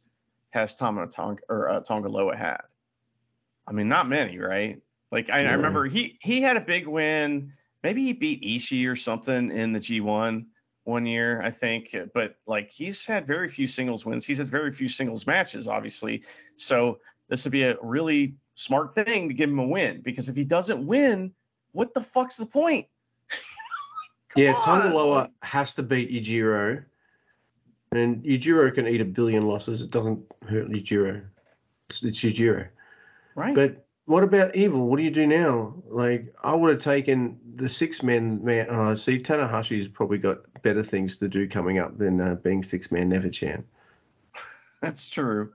has Tama Tonga or uh, Tanga Loa had? I mean, not many, right? Like I, I remember he he had a big win. Maybe he beat Ishii or something in the G1 one year, I think. But like he's had very few singles wins. He's had very few singles matches, obviously. So this would be a really smart thing to give him a win because if he doesn't win, what the fuck's the point? Yeah, on. Tanga Loa has to beat Yujiro. And Yujiro can eat a billion losses. It doesn't hurt Yujiro. It's, it's Yujiro. right? But what about Evil? What do you do now? Like, I would have taken the six men. Man, uh, see, Tanahashi's probably got better things to do coming up than uh, being six man never champ. That's true.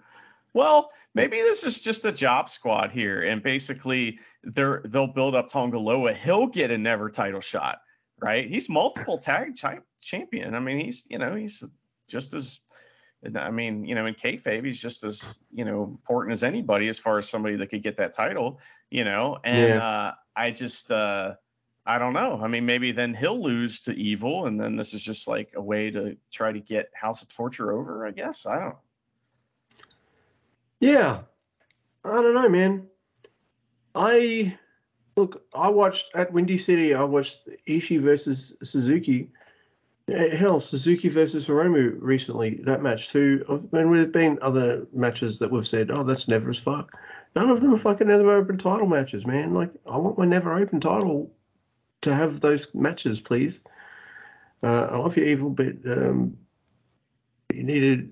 Well, maybe this is just a job squad here, and basically they're they'll build up Tanga Loa. He'll get a never title shot, right? He's multiple tag champion. I mean, he's you know he's just as I mean, you know, in kayfabe, he's just as you know important as anybody as far as somebody that could get that title, you know. And Yeah. uh, I just uh, I don't know. I mean, maybe then he'll lose to Evil, and then this is just like a way to try to get House of Torture over. I guess I don't. Yeah, I don't know, man. I look. I watched at Windy City. I watched Ishii versus Suzuki. Eh, Hell, Suzuki versus Hiromu recently. That match too. I've- And there's been other matches that we've said, oh, that's never as fuck. None of them are fucking never open title matches, man. Like I want my never open title to have those matches, please. Uh, I love you, Evil, but um, you need to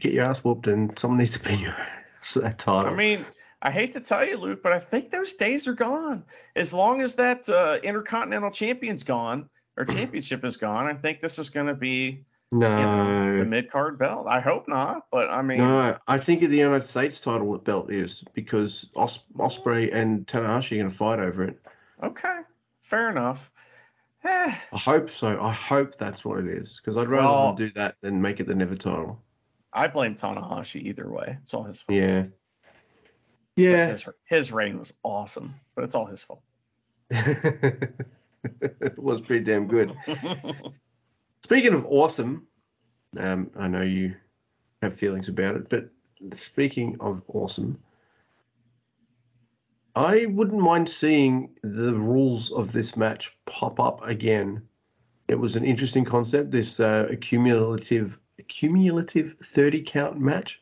get your ass whooped, and someone needs to be your ass for that title. I mean, I hate to tell you, Luke, but I think those days are gone. As long as that uh, Intercontinental Champion's gone or championship is gone, I think this is going to be no, you know, the mid card belt. I hope not, but I mean, no. I think the United States title belt is because Os- Ospreay and Tanahashi are going to fight over it. okay. fair enough. Eh, I hope so. I hope that's what it is because I'd rather Well- do that than make it the never title. I blame Tanahashi either way. It's all his fault. Yeah. But Yeah. His, his reign was awesome, but it's all his fault. it was pretty damn good. Speaking of awesome, um, I know you have feelings about it, but speaking of awesome, I wouldn't mind seeing the rules of this match pop up again. It was an interesting concept, this uh, accumulative accumulative 30 count match.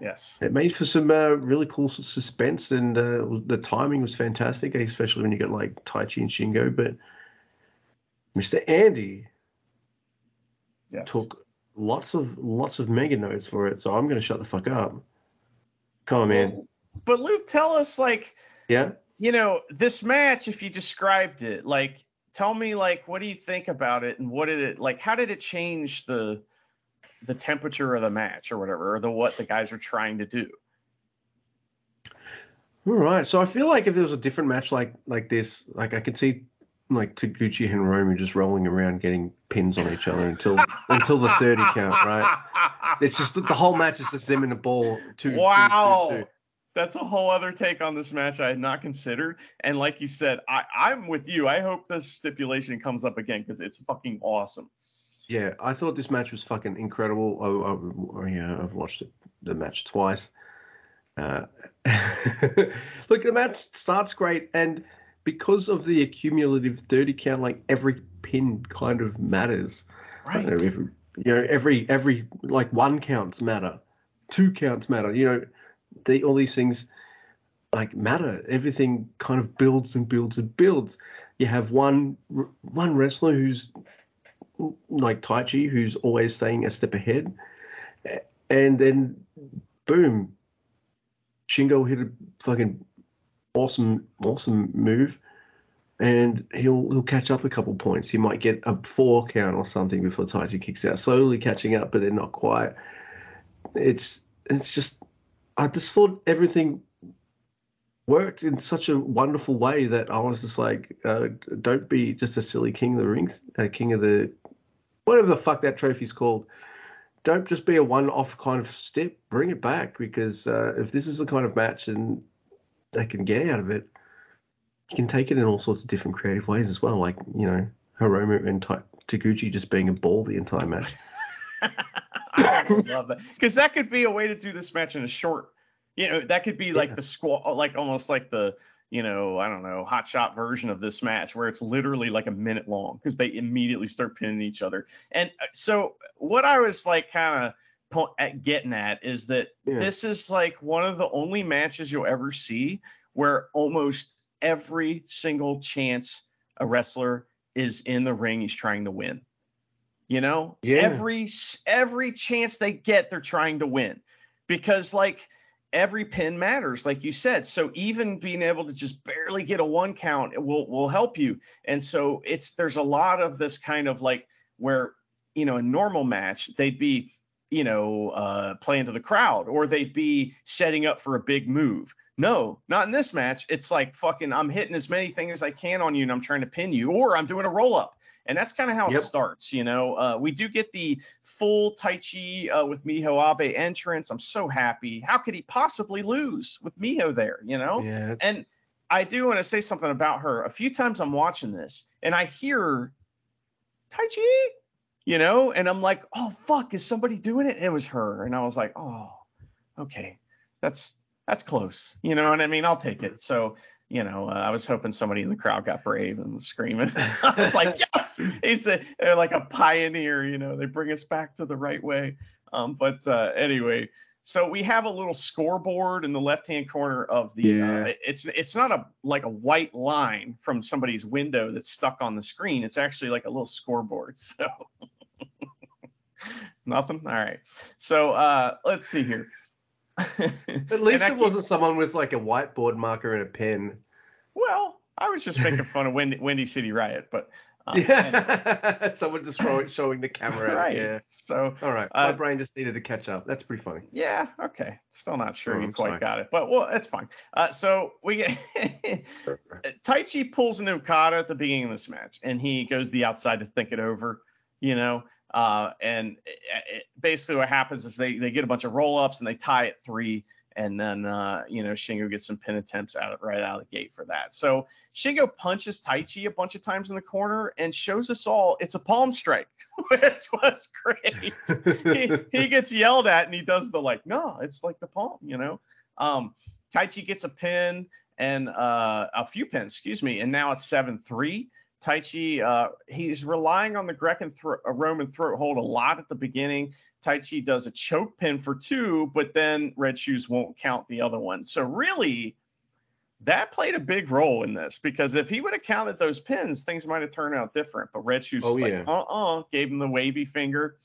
yes. It made for some uh, really cool suspense, and uh, the timing was fantastic, especially when you got like Taichi and Shingo. But Mr. Andy Yes. took lots of lots of mega notes for it, so I'm gonna shut the fuck up. Come on, man. Well, But Luke, tell us like Yeah. you know this match. If you described it, like tell me like what do you think about it and what did it like? How did it change the the temperature of the match or whatever, or the what the guys are trying to do? All right. So I feel like if there was a different match like like this, like I could see like Taguchi and Roman just rolling around getting pins on each other until until the 30 count, right? It's just that the whole match is just them in the ball two, two, two, Wow. two. That's a whole other take on this match I had not considered. And like you said, I, I'm with you. I hope this stipulation comes up again because it's fucking awesome. Yeah, I thought this match was fucking incredible. I, I, I, yeah, I've watched it, the match twice. Uh, look, the match starts great, and because of the accumulative 30 count, like every pin kind of matters. Right. know, every, you know, every every like one counts matter, two counts matter. You know, they all these things like matter. Everything kind of builds and builds and builds. You have one one wrestler who's like Taichi, who's always staying a step ahead, and then boom, Shingo hit a fucking awesome awesome move and he'll he'll catch up a couple points. He might get a four count or something before Taichi kicks out, slowly catching up, but they're not quite. It's it's just I just thought everything worked in such a wonderful way that I was just like, uh, don't be just a silly king of the rings, uh, king of the whatever the fuck that trophy's called. Don't just be a one-off kind of step. Bring it back because uh, if this is the kind of match and they can get out of it, you can take it in all sorts of different creative ways as well. Like you know, Hiromu and Ta- Taguchi just being a ball the entire match. I love that because that could be a way to do this match in a short. You know, that could be like Yeah. the squat, like almost like the you know, I don't know, hot shot version of this match where it's literally like a minute long because they immediately start pinning each other. And uh, so what I was like kind of at getting at is that Yeah. this is like one of the only matches you'll ever see where almost every single chance a wrestler is in the ring he's trying to win. You know, Yeah. every every chance they get, they're trying to win because like every pin matters, like you said. So even being able to just barely get a one count will will help you. And so it's there's a lot of this kind of like where you know a normal match they'd be you know uh, playing to the crowd or they'd be setting up for a big move. No, not in this match. It's like fucking I'm hitting as many things as I can on you and I'm trying to pin you or I'm doing a roll up. And that's kind of how Yep. it starts, you know. Uh, we do get the full Taichi uh, with Miho Abe entrance. I'm so happy. How could he possibly lose with Miho there, you know? Yeah, And I do want to say something about her. A few times I'm watching this and I hear Taichi, you know, and I'm like, oh fuck, is somebody doing it? And It was her, and I was like, oh, okay, that's that's close. You know what I mean? I'll take it. So. You know, uh, I was hoping somebody in the crowd got brave and was screaming. I was like, yes, he's a, like a pioneer. You know, they bring us back to the right way. Um, but uh, anyway, so we have a little scoreboard in the left-hand corner of the. Yeah. Uh, it's it's not a like a white line from somebody's window that's stuck on the screen. It's actually like a little scoreboard. So nothing. All right. So uh, let's see here. at least it wasn't someone with like a whiteboard marker and a pen. Well, I was just making fun of Windy, Windy City Riot, but Um, yeah. Someone just showing, showing the camera. right. Yeah. So All right. My Uh, brain just needed to catch up. That's pretty funny. yeah, okay. Still not sure Oh, you I'm quite sorry. got it, but well, that's fine. Uh, so we get Taichi pulls an Okada at the beginning of this match, and he goes the outside to think it over, you know. Uh, and it, it, basically, what happens is they they get a bunch of roll ups and they tie at three, and then uh, you know Shingo gets some pin attempts out of, right out of the gate for that. So Shingo punches Taichi a bunch of times in the corner and shows us all it's a palm strike, which was great. he, he gets yelled at and he does the like, no, it's like the palm, you know. Um, Taichi gets a pin and uh, a few pins, excuse me, and now it's seven three. Taichi, uh, he's relying on the Grecan thro- uh, Roman throat hold a lot at the beginning. Taichi does a choke pin for two, but then Red Shoes won't count the other one. So really, that played a big role in this because if he would have counted those pins, things might have turned out different. But Red Shoes Oh, yeah. like, uh-uh, gave him the wavy finger.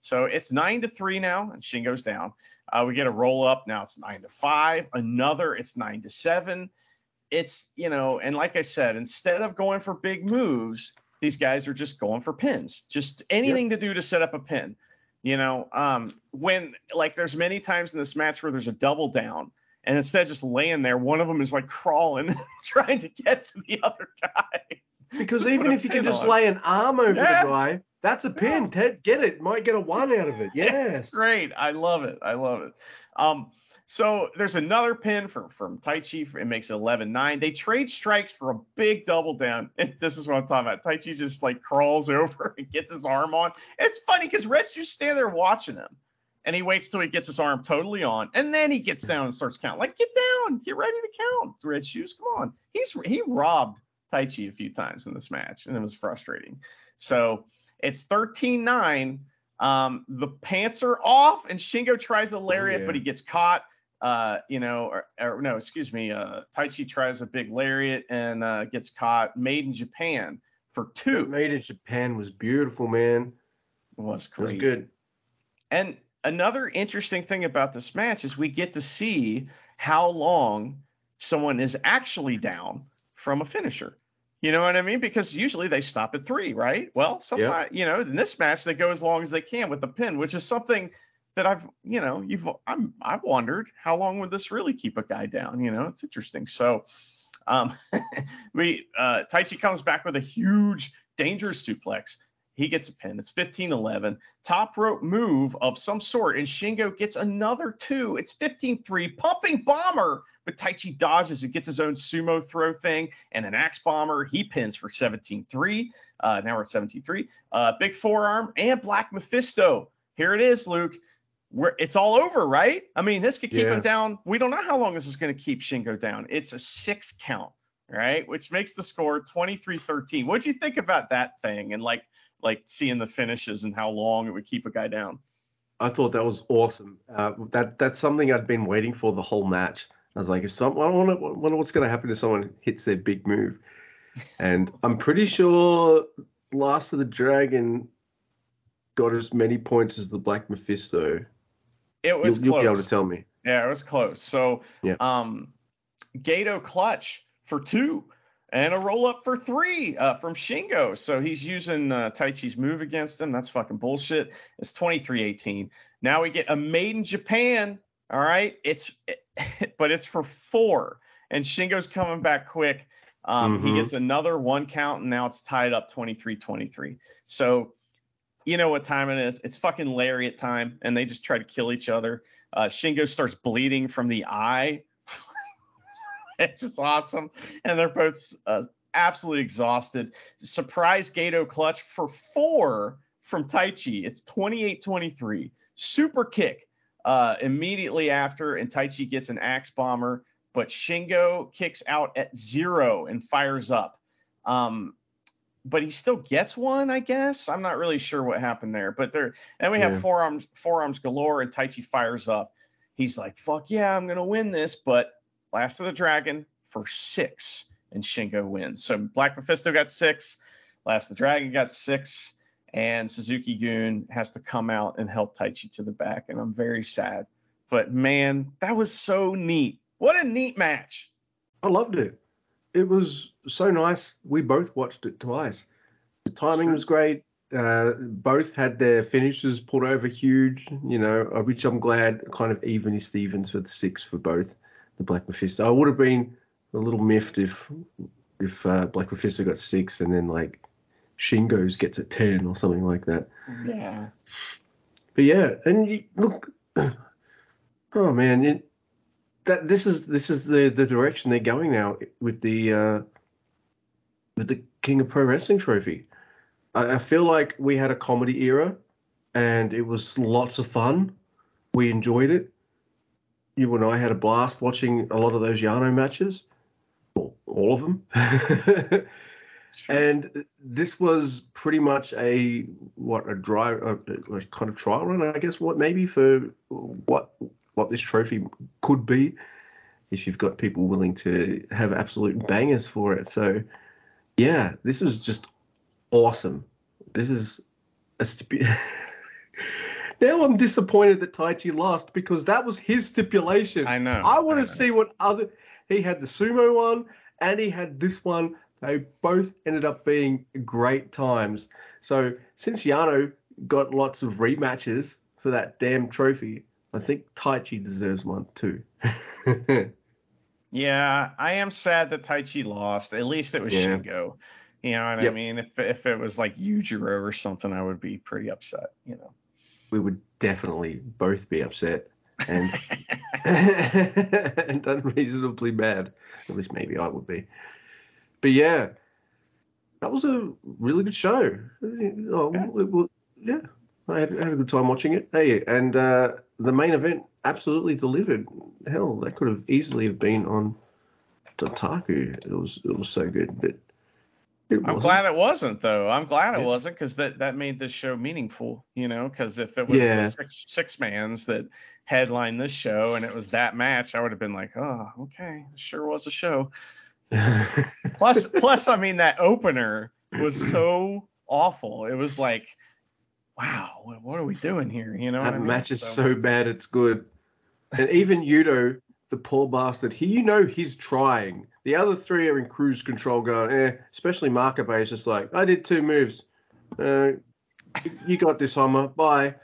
So it's nine to three now, and Shingo's down. Uh, we get a roll up. Now it's nine to five. Another, it's nine to seven. It's, you know, and like I said, instead of going for big moves, these guys are just going for pins. Just anything to do to set up a pin. You know, um, when like there's many times in this match where there's a double down, and instead of just laying there, one of them is like crawling, trying to get to the other guy. Because even if you can pin just on. lay an arm over Yeah. the guy, that's a pin. Yeah. Ted, get it. Might get a one out of it. Yes. It's great. I love it. I love it. Um, so there's another pin for, from Taichi. It makes it 11-9. They trade strikes for a big double down. And this is what I'm talking about. Taichi just like crawls over and gets his arm on. It's funny because Red's just stand there watching him. And he waits till he gets his arm totally on. And then he gets down and starts counting. Like, get down. Get ready to count. Red Shoes. Come on. He's he robbed Taichi a few times in this match. And it was frustrating. So it's 13-9. Um, the pants are off, and Shingo tries a lariat, yeah. but he gets caught. Uh, you know, or, or no, excuse me. Uh, Taichi tries a big lariat and uh, gets caught. Made in Japan for two Made in Japan was beautiful, man. was It was good. And another interesting thing about this match is we get to see how long someone is actually down from a finisher. You know what I mean? Because usually they stop at three, right? Well, sometimes you know in this match they go as long as they can with the pin, which is something that I've you know you've I'm I've wondered how long would this really keep a guy down? You know, it's interesting. So um we uh Taichi comes back with a huge dangerous suplex. He gets a pin. It's 15-11. Top rope move of some sort, and Shingo gets another two. It's 15-3. Pumping bomber, but Taichi dodges it, gets his own sumo throw thing, and an axe bomber. He pins for 17-3. Uh, now we're at 17-3. Uh, big forearm and Black Mephisto. Here it is, Luke. We're, it's all over, right? I mean, this could keep Yeah. him down. We don't know how long this is going to keep Shingo down. It's a six count, right? Which makes the score 23-13. What'd you think about that thing? And like, like seeing the finishes and how long it would keep a guy down. I thought that was awesome. Uh, that that's something I'd been waiting for the whole match. I was like, if some, I wonder, wonder what's going to happen if someone hits their big move. And I'm pretty sure Last of the Dragon got as many points as the Black Mephisto. It was You'll, you'll close. be able to tell me. Yeah, it was close. So, Yeah. um, Gedo clutch for two and a roll up for three uh, from Shingo. So he's using uh, Taichi's move against him. That's fucking bullshit. It's 23-18. Now we get a made in Japan. All right, it's but it's for four, and Shingo's coming back quick. Um, He Mhm. gets another one count, and now it's tied up 23-23. So you know what time it is. It's fucking lariat time, and they just try to kill each other. Uh, Shingo starts bleeding from the eye. it's just awesome. And they're both uh, absolutely exhausted. Surprise Gedo clutch for four from Taichi. It's 28 23. Super kick uh, immediately after, and Taichi gets an axe bomber, but Shingo kicks out at zero and fires up. Um, but he still gets one, I guess. I'm not really sure what happened there. But there, and we have Yeah. forearms, forearms galore, and Taichi fires up. He's like, "Fuck yeah, I'm gonna win this!" But Last of the Dragon for six, and Shingo wins. So Black Mephisto got six, Last of the Dragon got six, and Suzuki Goon has to come out and help Taichi to the back, and I'm very sad. But man, that was so neat. What a neat match. I loved it. It was so nice. We both watched it twice. The timing was great. Uh, both had their finishes pulled over huge, you know, which I'm glad kind of even Stevens with six for both the Black Mephisto. I would have been a little miffed if if uh, Black Mephisto got six and then like Shingo's gets a ten or something like that. Yeah. But yeah, and you, look, oh man, it, that this is this is the the direction they're going now with the uh, with the King of Pro Wrestling trophy. I, I feel like we had a comedy era, and it was lots of fun. We enjoyed it. You and I had a blast watching a lot of those Yano matches, all of them. and this was pretty much a what a dry a, a, kind of trial run, I guess. What maybe for what what this trophy could be, if you've got people willing to have absolute bangers for it. So yeah, this was just awesome. This is a stipu- now I'm disappointed that Taichi lost because that was his stipulation. I know. I want to see what other he had the sumo one and he had this one. They both ended up being great times. So since Yano got lots of rematches for that damn trophy, I think Taichi deserves one too. yeah, I am sad that Taichi lost. At least it was yeah. Shingo. You know what yep. I mean? If if it was like Yujiro or something, I would be pretty upset. You know. We would definitely both be upset and and unreasonably mad. At least maybe I would be. But yeah, that was a really good show. Oh, yeah. yeah. I had, had, a good time watching it. Hey, and uh, the main event absolutely delivered. Hell, that could have easily have been on Dontaku. It was it was so good, but I'm glad it wasn't though. I'm glad it yeah. wasn't because that that made this show meaningful. You know, because if it was yeah. the six six mans that headlined this show and it was that match, I would have been like, oh, okay, sure was a show. plus, plus, I mean that opener was so awful. It was like, wow, what are we doing here? You know, that I mean? match is so, so bad it's good. And even Yuto, the poor bastard, he you know he's trying the other three are in cruise control, going, eh. Especially Makabe is just like, I did two moves. Uh, you got this, Honma. Bye.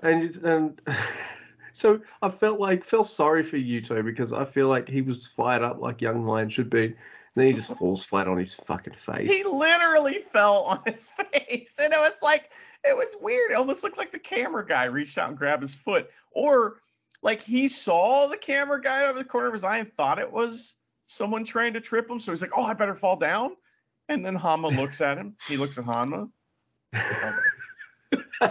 And and so I felt like felt sorry for Yuto because I feel like he was fired up like young lion should be. And then he just falls flat on his fucking face. He literally fell on his face, and it was like it was weird. It almost looked like the camera guy reached out and grabbed his foot, or like he saw the camera guy over the corner of his eye and thought it was someone trying to trip him. So he's like, oh, I better fall down. And then Honma looks at him. He looks at Honma. oh,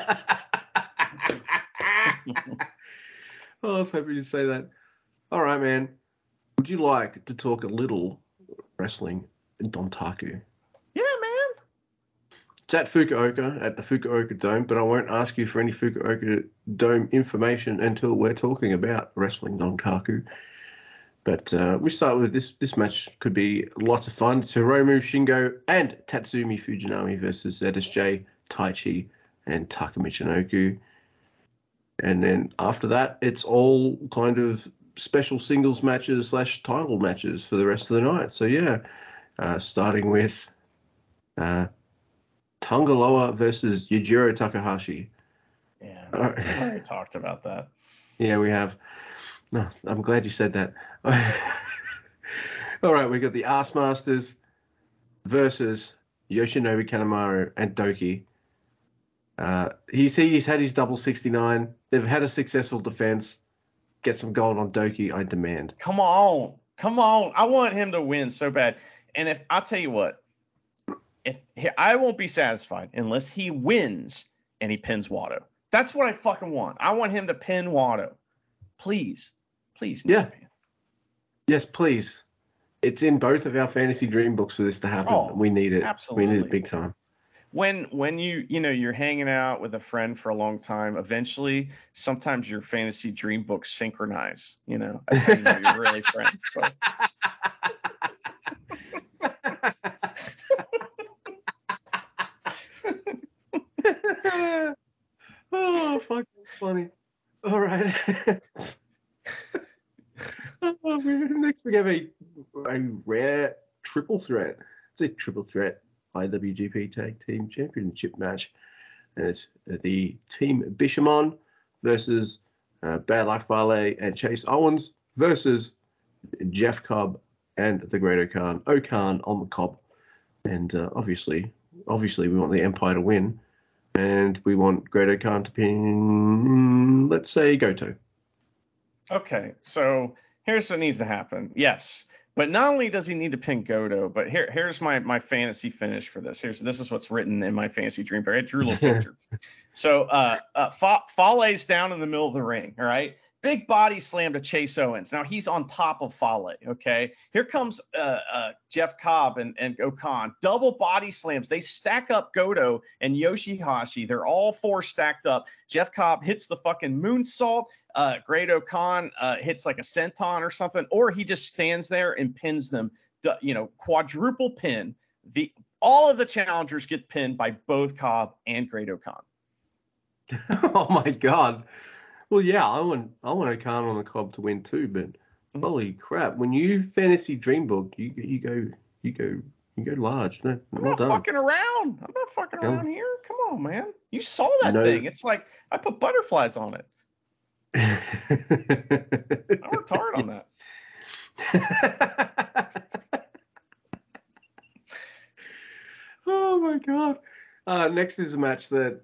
I was happy to say that. All right, man. Would you like to talk a little wrestling in Dontaku? It's at Fukuoka, at the Fukuoka Dome, but I won't ask you for any Fukuoka Dome information until we're talking about wrestling Dontaku. But uh, we start with this. This match could be lots of fun. Hiromu Shingo and Tatsumi Fujinami versus ZSJ, Taichi, and Taka Michinoku. And then after that, it's all kind of special singles matches slash title matches for the rest of the night. So yeah, uh, starting with uh, Tanga Loa versus Yujiro Takahashi. Yeah, we already talked about that. Yeah, we have. No, I'm glad you said that. All right, we got the Ass Masters versus Yoshinobu Kanemaru and Douki. Uh, he's he's had his double 69. They've had a successful defense. Get some gold on Douki, I demand. Come on, come on! I want him to win so bad. And if I'll tell you what, if I won't be satisfied unless he wins and he pins Wato. That's what I fucking want. I want him to pin Wato. Please. Please. Yeah. Yes, please. It's in both of our fantasy dream books for this to happen. Oh, we need it. Absolutely. We need it big time. When when you you know you're hanging out with a friend for a long time, eventually sometimes your fantasy dream books synchronize. You know, that's how you know you're really friends. But... oh, fuck, funny. All right. Next, we have a, a rare triple threat. It's a triple threat IWGP Tag Team Championship match. And it's the Team Bishamon versus uh, Bad Luck Fale and Chase Owens versus Jeff Cobb and the Great O-Khan. O-Khan on the Cobb. And uh, obviously, obviously, we want the Empire to win. And we want Great O-Khan to pin, let's say, Goto. Okay, so here's what needs to happen. Yes, but not only does he need to pin Goto, but here here's my my fantasy finish for this. Here's this is what's written in my fantasy dream. I drew a little picture. so uh, uh Fa- Fale's down in the middle of the ring. All right. Big body slam to Chase Owens. Now he's on top of Fale. Okay. Here comes uh, uh, Jeff Cobb and, and O-Khan. Double body slams. They stack up Goto and Yoshihashi. They're all four stacked up. Jeff Cobb hits the fucking moonsault. Uh, Great O-Khan uh, hits like a senton or something, or he just stands there and pins them. You know, quadruple pin. The all of the challengers get pinned by both Cobb and Great O-Khan. oh my god. Well, yeah, I want I want O-Khan on the Cobb to win too, but mm-hmm. holy crap, when you fantasy dream book, you you go you go you go large. No, I'm not done. fucking around. I'm not fucking around here. Come on, man. You saw that know, thing. It's like I put butterflies on it. I worked hard on that. oh my god. Uh, next is a match that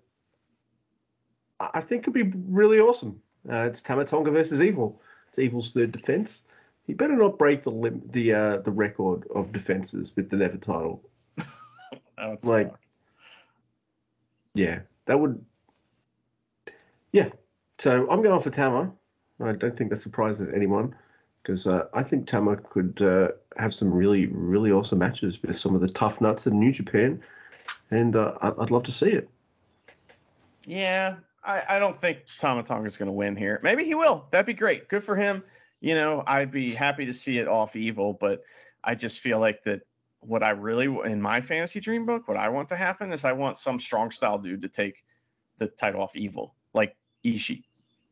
I think it could be really awesome. Uh, it's Tama Tonga versus Evil. It's Evil's third defense. He better not break the lim- the uh, the record of defenses with the Never title. like, suck. yeah, that would. Yeah, so I'm going for Tama. I don't think that surprises anyone because uh, I think Tama could uh, have some really, really awesome matches with some of the tough nuts in New Japan, and uh, I'd love to see it. Yeah, I, I don't think Tama Tonga is going to win here. Maybe he will. That'd be great. Good for him. You know, I'd be happy to see it off Evil, but I just feel like that what I really in my fantasy dream book, what I want to happen is I want some strong style dude to take the title off Evil, like Ishii.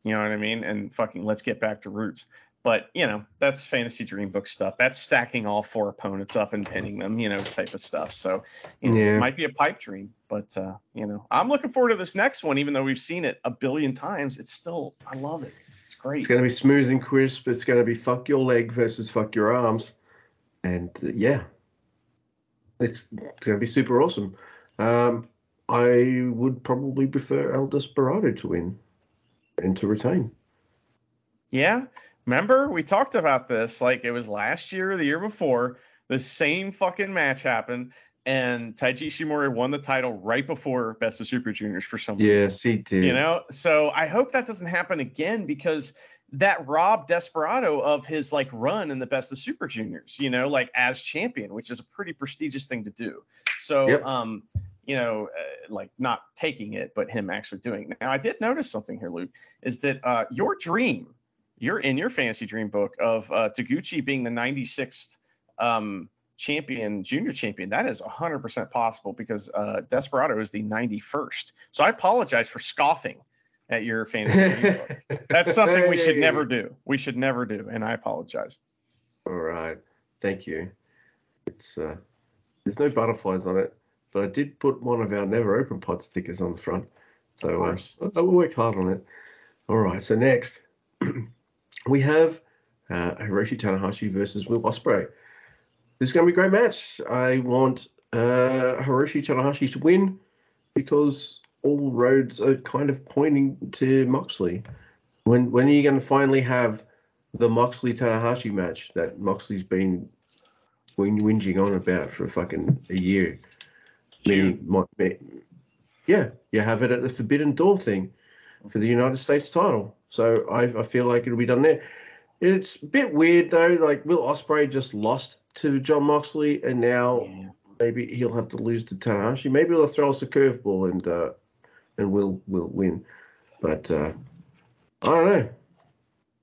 You know what I mean? And fucking let's get back to roots. But you know, that's fantasy dream book stuff. That's stacking all four opponents up and pinning them, you know, type of stuff. So you know, yeah. it might be a pipe dream, but uh, you know, I'm looking forward to this next one, even though we've seen it a billion times. It's still, I love it. It's great. It's gonna be smooth and crisp. It's gonna be fuck your leg versus fuck your arms, and uh, yeah, it's, it's gonna be super awesome. Um, I would probably prefer El Desperado to win and to retain. Yeah. Remember, we talked about this like it was last year or the year before. The same fucking match happened, and Taiji Ishimori won the title right before Best of Super Juniors for some reason. Yes, he did. You know, so I hope that doesn't happen again because that robbed Desperado of his like run in the Best of Super Juniors. You know, like as champion, which is a pretty prestigious thing to do. So, yep. um, you know, uh, like not taking it, but him actually doing it. Now, I did notice something here, Luke, is that uh, your dream, you're in your fantasy dream book of uh, Taguchi being the 96th um, champion, junior champion. That is 100% possible because uh, Desperado is the 91st. So I apologize for scoffing at your fantasy dream book. That's something we should never do. We should never do, and I apologize. All right, thank you. It's uh, there's no butterflies on it but I did put one of our never open pod stickers on the front. So uh, I worked hard on it. All right, so next we have uh, Hiroshi Tanahashi versus Will Ospreay. This is going to be a great match. I want uh, Hiroshi Tanahashi to win because all roads are kind of pointing to Moxley. When when are you going to finally have the Moxley Tanahashi match that Moxley's been whinging on about for fucking a year? mean, might be, yeah, you have it at the Forbidden Door thing for the United States title. So I, I feel like it'll be done there. It's a bit weird though. Like Will Ospreay just lost to Jon Moxley, and now yeah. maybe he'll have to lose to Tanahashi. Maybe they'll throw us a curveball and uh, and we'll will win. But uh, I don't know.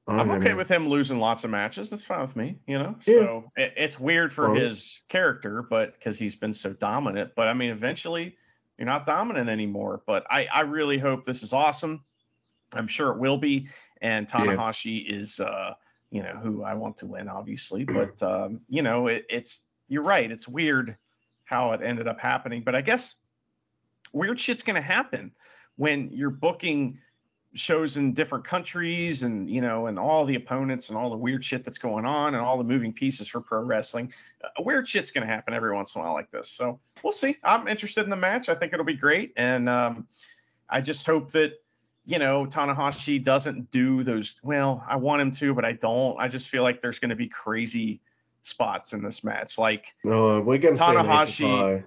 I'm okay with him losing lots of matches. That's fine with me, you know. Yeah. So it, it's weird for his character, but because he's been so dominant. But I mean, eventually, you're not dominant anymore. But I, I really hope this is awesome. I'm sure it will be. And Tanahashi yeah. is, uh, you know, who I want to win, obviously. But um, you know, it, it's you're right. It's weird how it ended up happening. But I guess weird shit's gonna happen when you're booking shows in different countries and you know and all the opponents and all the weird shit that's going on and all the moving pieces for pro wrestling uh, weird shit's going to happen every once in a while like this so we'll see i'm interested in the match i think it'll be great and um, i just hope that you know tanahashi doesn't do those well i want him to but i don't i just feel like there's going to be crazy spots in this match like oh we're going tanahashi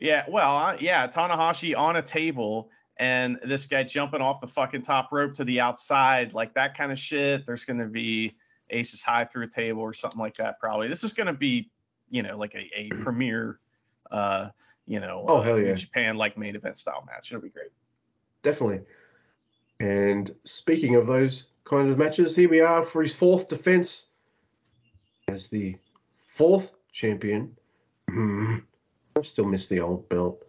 yeah well uh, yeah tanahashi on a table and this guy jumping off the fucking top rope to the outside, like that kind of shit. There's going to be aces high through a table or something like that. Probably this is going to be, you know, like a, a premier, uh, you know, oh hell yeah, Japan like main event style match. It'll be great. Definitely. And speaking of those kind of matches, here we are for his fourth defense as the fourth champion. I still miss the old belt.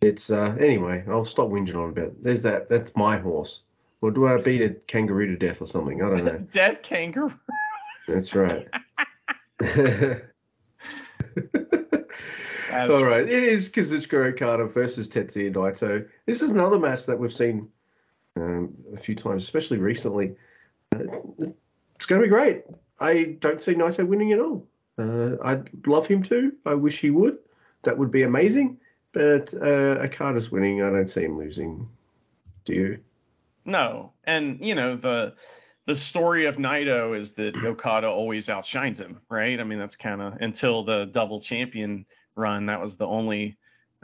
It's uh, anyway. I'll stop whinging on about. It. There's that. That's my horse. Or do I beat a kangaroo to death or something? I don't know. Dead kangaroo. That's right. All right. It is Kazuchika Okada versus Tetsuya Naito. This is another match that we've seen um, a few times, especially recently. Uh, it's going to be great. I don't see Naito winning at all. Uh, I'd love him to. I wish he would. That would be amazing. But uh, Okada's winning. I don't see him losing. Do you? No, and you know the the story of Naito is that Okada always outshines him, right? I mean that's kind of until the double champion run. That was the only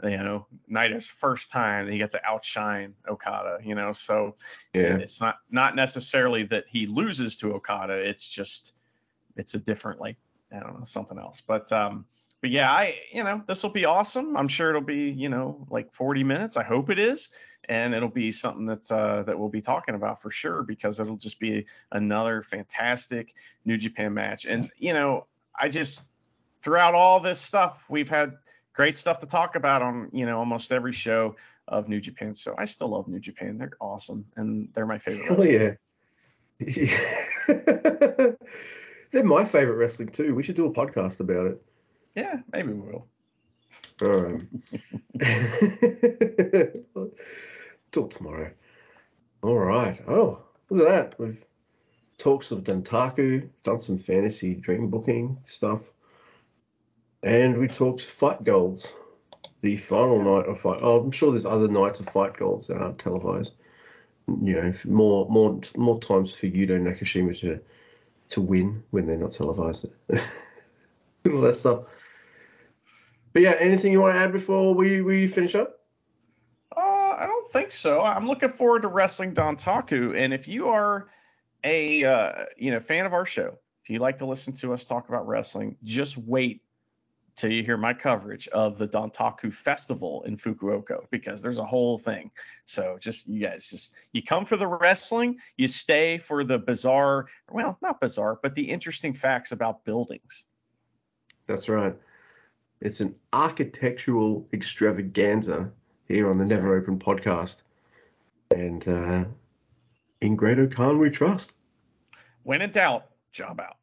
you know Naito's first time he got to outshine Okada. You know, so yeah, it's not not necessarily that he loses to Okada. It's just it's a different like I don't know something else, but um but yeah, I you know this will be awesome. I'm sure it'll be you know like 40 minutes. I hope it is, and it'll be something that's uh, that we'll be talking about for sure because it'll just be another fantastic New Japan match. And you know, I just throughout all this stuff we've had great stuff to talk about on you know almost every show of New Japan. So I still love New Japan. They're awesome and they're my favorite. Oh yeah. they're my favorite wrestling too. We should do a podcast about it. Yeah, maybe we will. All right. Till tomorrow. All right. Oh, look at that. We've talked of Dontaku, done some fantasy dream booking stuff, and we talked fight golds. The final night of fight. Oh, I'm sure there's other nights of fight golds that aren't televised. You know, more more more times for Yuto Nakashima to to win when they're not televised. All that stuff. But yeah, anything you want to add before we, we finish up? Uh, I don't think so. I'm looking forward to wrestling Dontaku, and if you are a uh, you know fan of our show, if you like to listen to us talk about wrestling, just wait till you hear my coverage of the Dontaku Festival in Fukuoka because there's a whole thing. So just you guys just you come for the wrestling, you stay for the bizarre, well, not bizarre, but the interesting facts about buildings. That's right. It's an architectural extravaganza here on the Never Open podcast. And uh, in Great Khan we trust. When in doubt, job out.